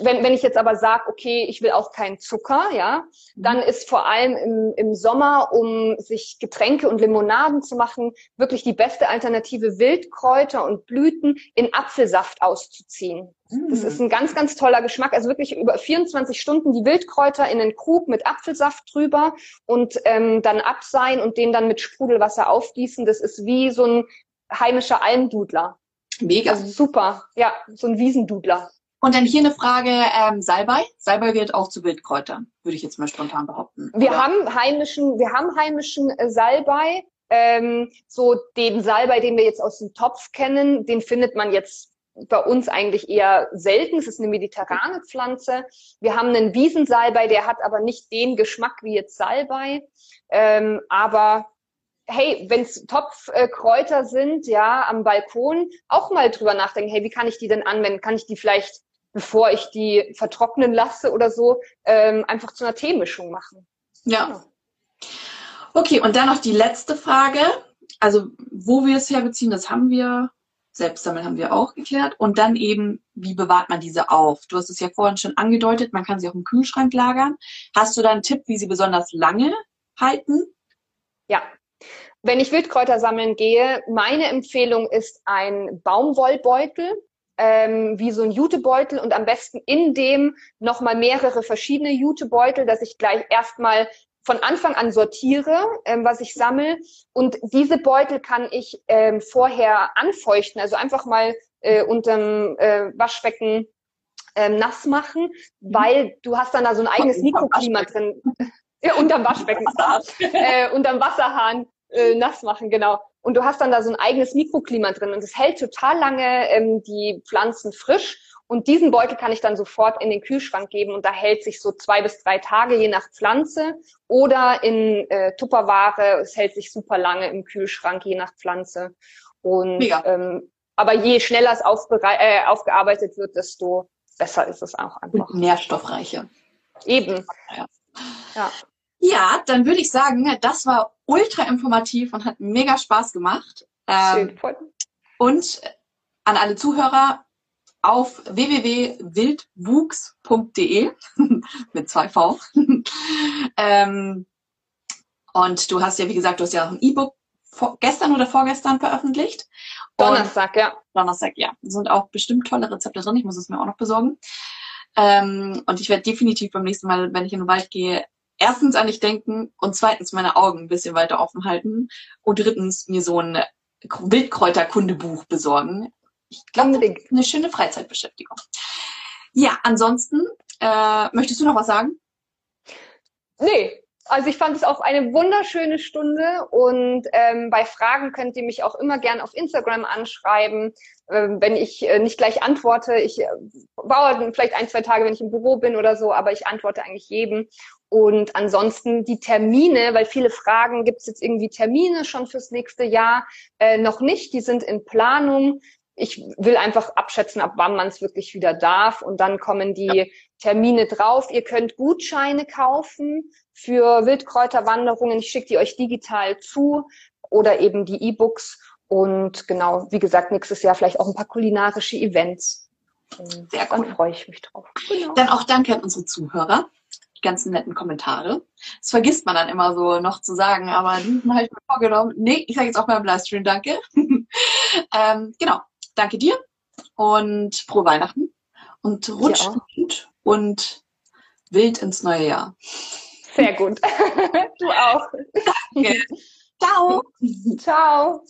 wenn, wenn ich jetzt aber sage, okay, ich will auch keinen Zucker, ja, mhm. dann ist vor allem im, im Sommer, um sich Getränke und Limonaden zu machen, wirklich die beste Alternative, Wildkräuter und Blüten in Apfelsaft auszuziehen. Das ist ein ganz, ganz toller Geschmack. Also wirklich über 24 Stunden die Wildkräuter in den Krug mit Apfelsaft drüber und ähm, dann abseihen und den dann mit Sprudelwasser aufgießen. Das ist wie so ein heimischer Almdudler. Mega. Also super. Ja, so ein Wiesendudler. Und dann hier eine Frage, ähm, Salbei. Salbei wird auch zu Wildkräutern, würde ich jetzt mal spontan behaupten. Wir oder? haben heimischen, wir haben heimischen äh, Salbei. Ähm, so den Salbei, den wir jetzt aus dem Topf kennen, den findet man jetzt bei uns eigentlich eher selten. Es ist eine mediterrane Pflanze. Wir haben einen Wiesensalbei, der hat aber nicht den Geschmack wie jetzt Salbei. Ähm, aber hey, wenn es Topfkräuter äh, sind, ja, am Balkon, auch mal drüber nachdenken, hey, wie kann ich die denn anwenden? Kann ich die vielleicht, bevor ich die vertrocknen lasse oder so, ähm, einfach zu einer Teemischung machen? Ja. ja. Okay, und dann noch die letzte Frage. Also, wo wir es herbeziehen, das haben wir Selbstsammeln haben wir auch geklärt. Und dann eben, wie bewahrt man diese auf? Du hast es ja vorhin schon angedeutet, man kann sie auch im Kühlschrank lagern. Hast du da einen Tipp, wie sie besonders lange halten? Ja. Wenn ich Wildkräuter sammeln gehe, meine Empfehlung ist ein Baumwollbeutel, ähm, wie so ein Jutebeutel und am besten in dem nochmal mehrere verschiedene Jutebeutel, dass ich gleich erstmal von Anfang an sortiere, ähm, was ich sammle. Und diese Beutel kann ich ähm, vorher anfeuchten, also einfach mal äh, unterm äh, Waschbecken ähm, nass machen, mhm. weil du hast dann da so ein eigenes Mikroklima drin. ja, unterm Waschbecken. äh, unterm Wasserhahn äh, nass machen, genau. Und du hast dann da so ein eigenes Mikroklima drin und es hält total lange ähm, die Pflanzen frisch. Und diesen Beutel kann ich dann sofort in den Kühlschrank geben und da hält sich so zwei bis drei Tage je nach Pflanze oder in äh, Tupperware. Es hält sich super lange im Kühlschrank je nach Pflanze. Und ähm, aber je schneller es äh, aufgearbeitet wird, desto besser ist es auch einfach. Und nährstoffreicher. Eben. Ja. ja. Ja, dann würde ich sagen, das war ultra informativ und hat mega Spaß gemacht. Ähm, und an alle Zuhörer, auf www.wildwuchs.de mit zwei V. ähm, und du hast ja, wie gesagt, du hast ja auch ein E-Book gestern oder vorgestern veröffentlicht. Donnerstag, und, ja. Donnerstag, ja. Sind auch bestimmt tolle Rezepte drin. Ich muss es mir auch noch besorgen. Ähm, und ich werde definitiv beim nächsten Mal, wenn ich in den Wald gehe, erstens an dich denken und zweitens meine Augen ein bisschen weiter offen halten und drittens mir so ein Wildkräuterkundebuch besorgen, ich glaube, eine schöne Freizeitbeschäftigung. Ja, ansonsten, äh, möchtest du noch was sagen? Nee, also ich fand es auch eine wunderschöne Stunde und ähm, bei Fragen könnt ihr mich auch immer gern auf Instagram anschreiben. Ähm, wenn ich äh, nicht gleich antworte, ich äh, dauert vielleicht ein, zwei Tage, wenn ich im Büro bin oder so, aber ich antworte eigentlich jedem. Und ansonsten die Termine, weil viele Fragen, gibt es jetzt irgendwie Termine schon fürs nächste Jahr? Äh, noch nicht, die sind in Planung ich will einfach abschätzen, ab wann man es wirklich wieder darf. Und dann kommen die ja. Termine drauf. Ihr könnt Gutscheine kaufen für Wildkräuterwanderungen. Ich schicke die euch digital zu oder eben die E-Books. Und genau, wie gesagt, nächstes Jahr vielleicht auch ein paar kulinarische Events. Sehr gut. Dann freue ich mich drauf. Genau. Dann auch danke an unsere Zuhörer. Die ganzen netten Kommentare. Das vergisst man dann immer so noch zu sagen, aber die habe ich mir vorgenommen. Nee, ich sage jetzt auch mal im Livestream Danke. ähm, genau danke dir und frohe Weihnachten und rutscht gut und wild ins neue Jahr. Sehr gut. du auch. Danke. Ciao. Ciao.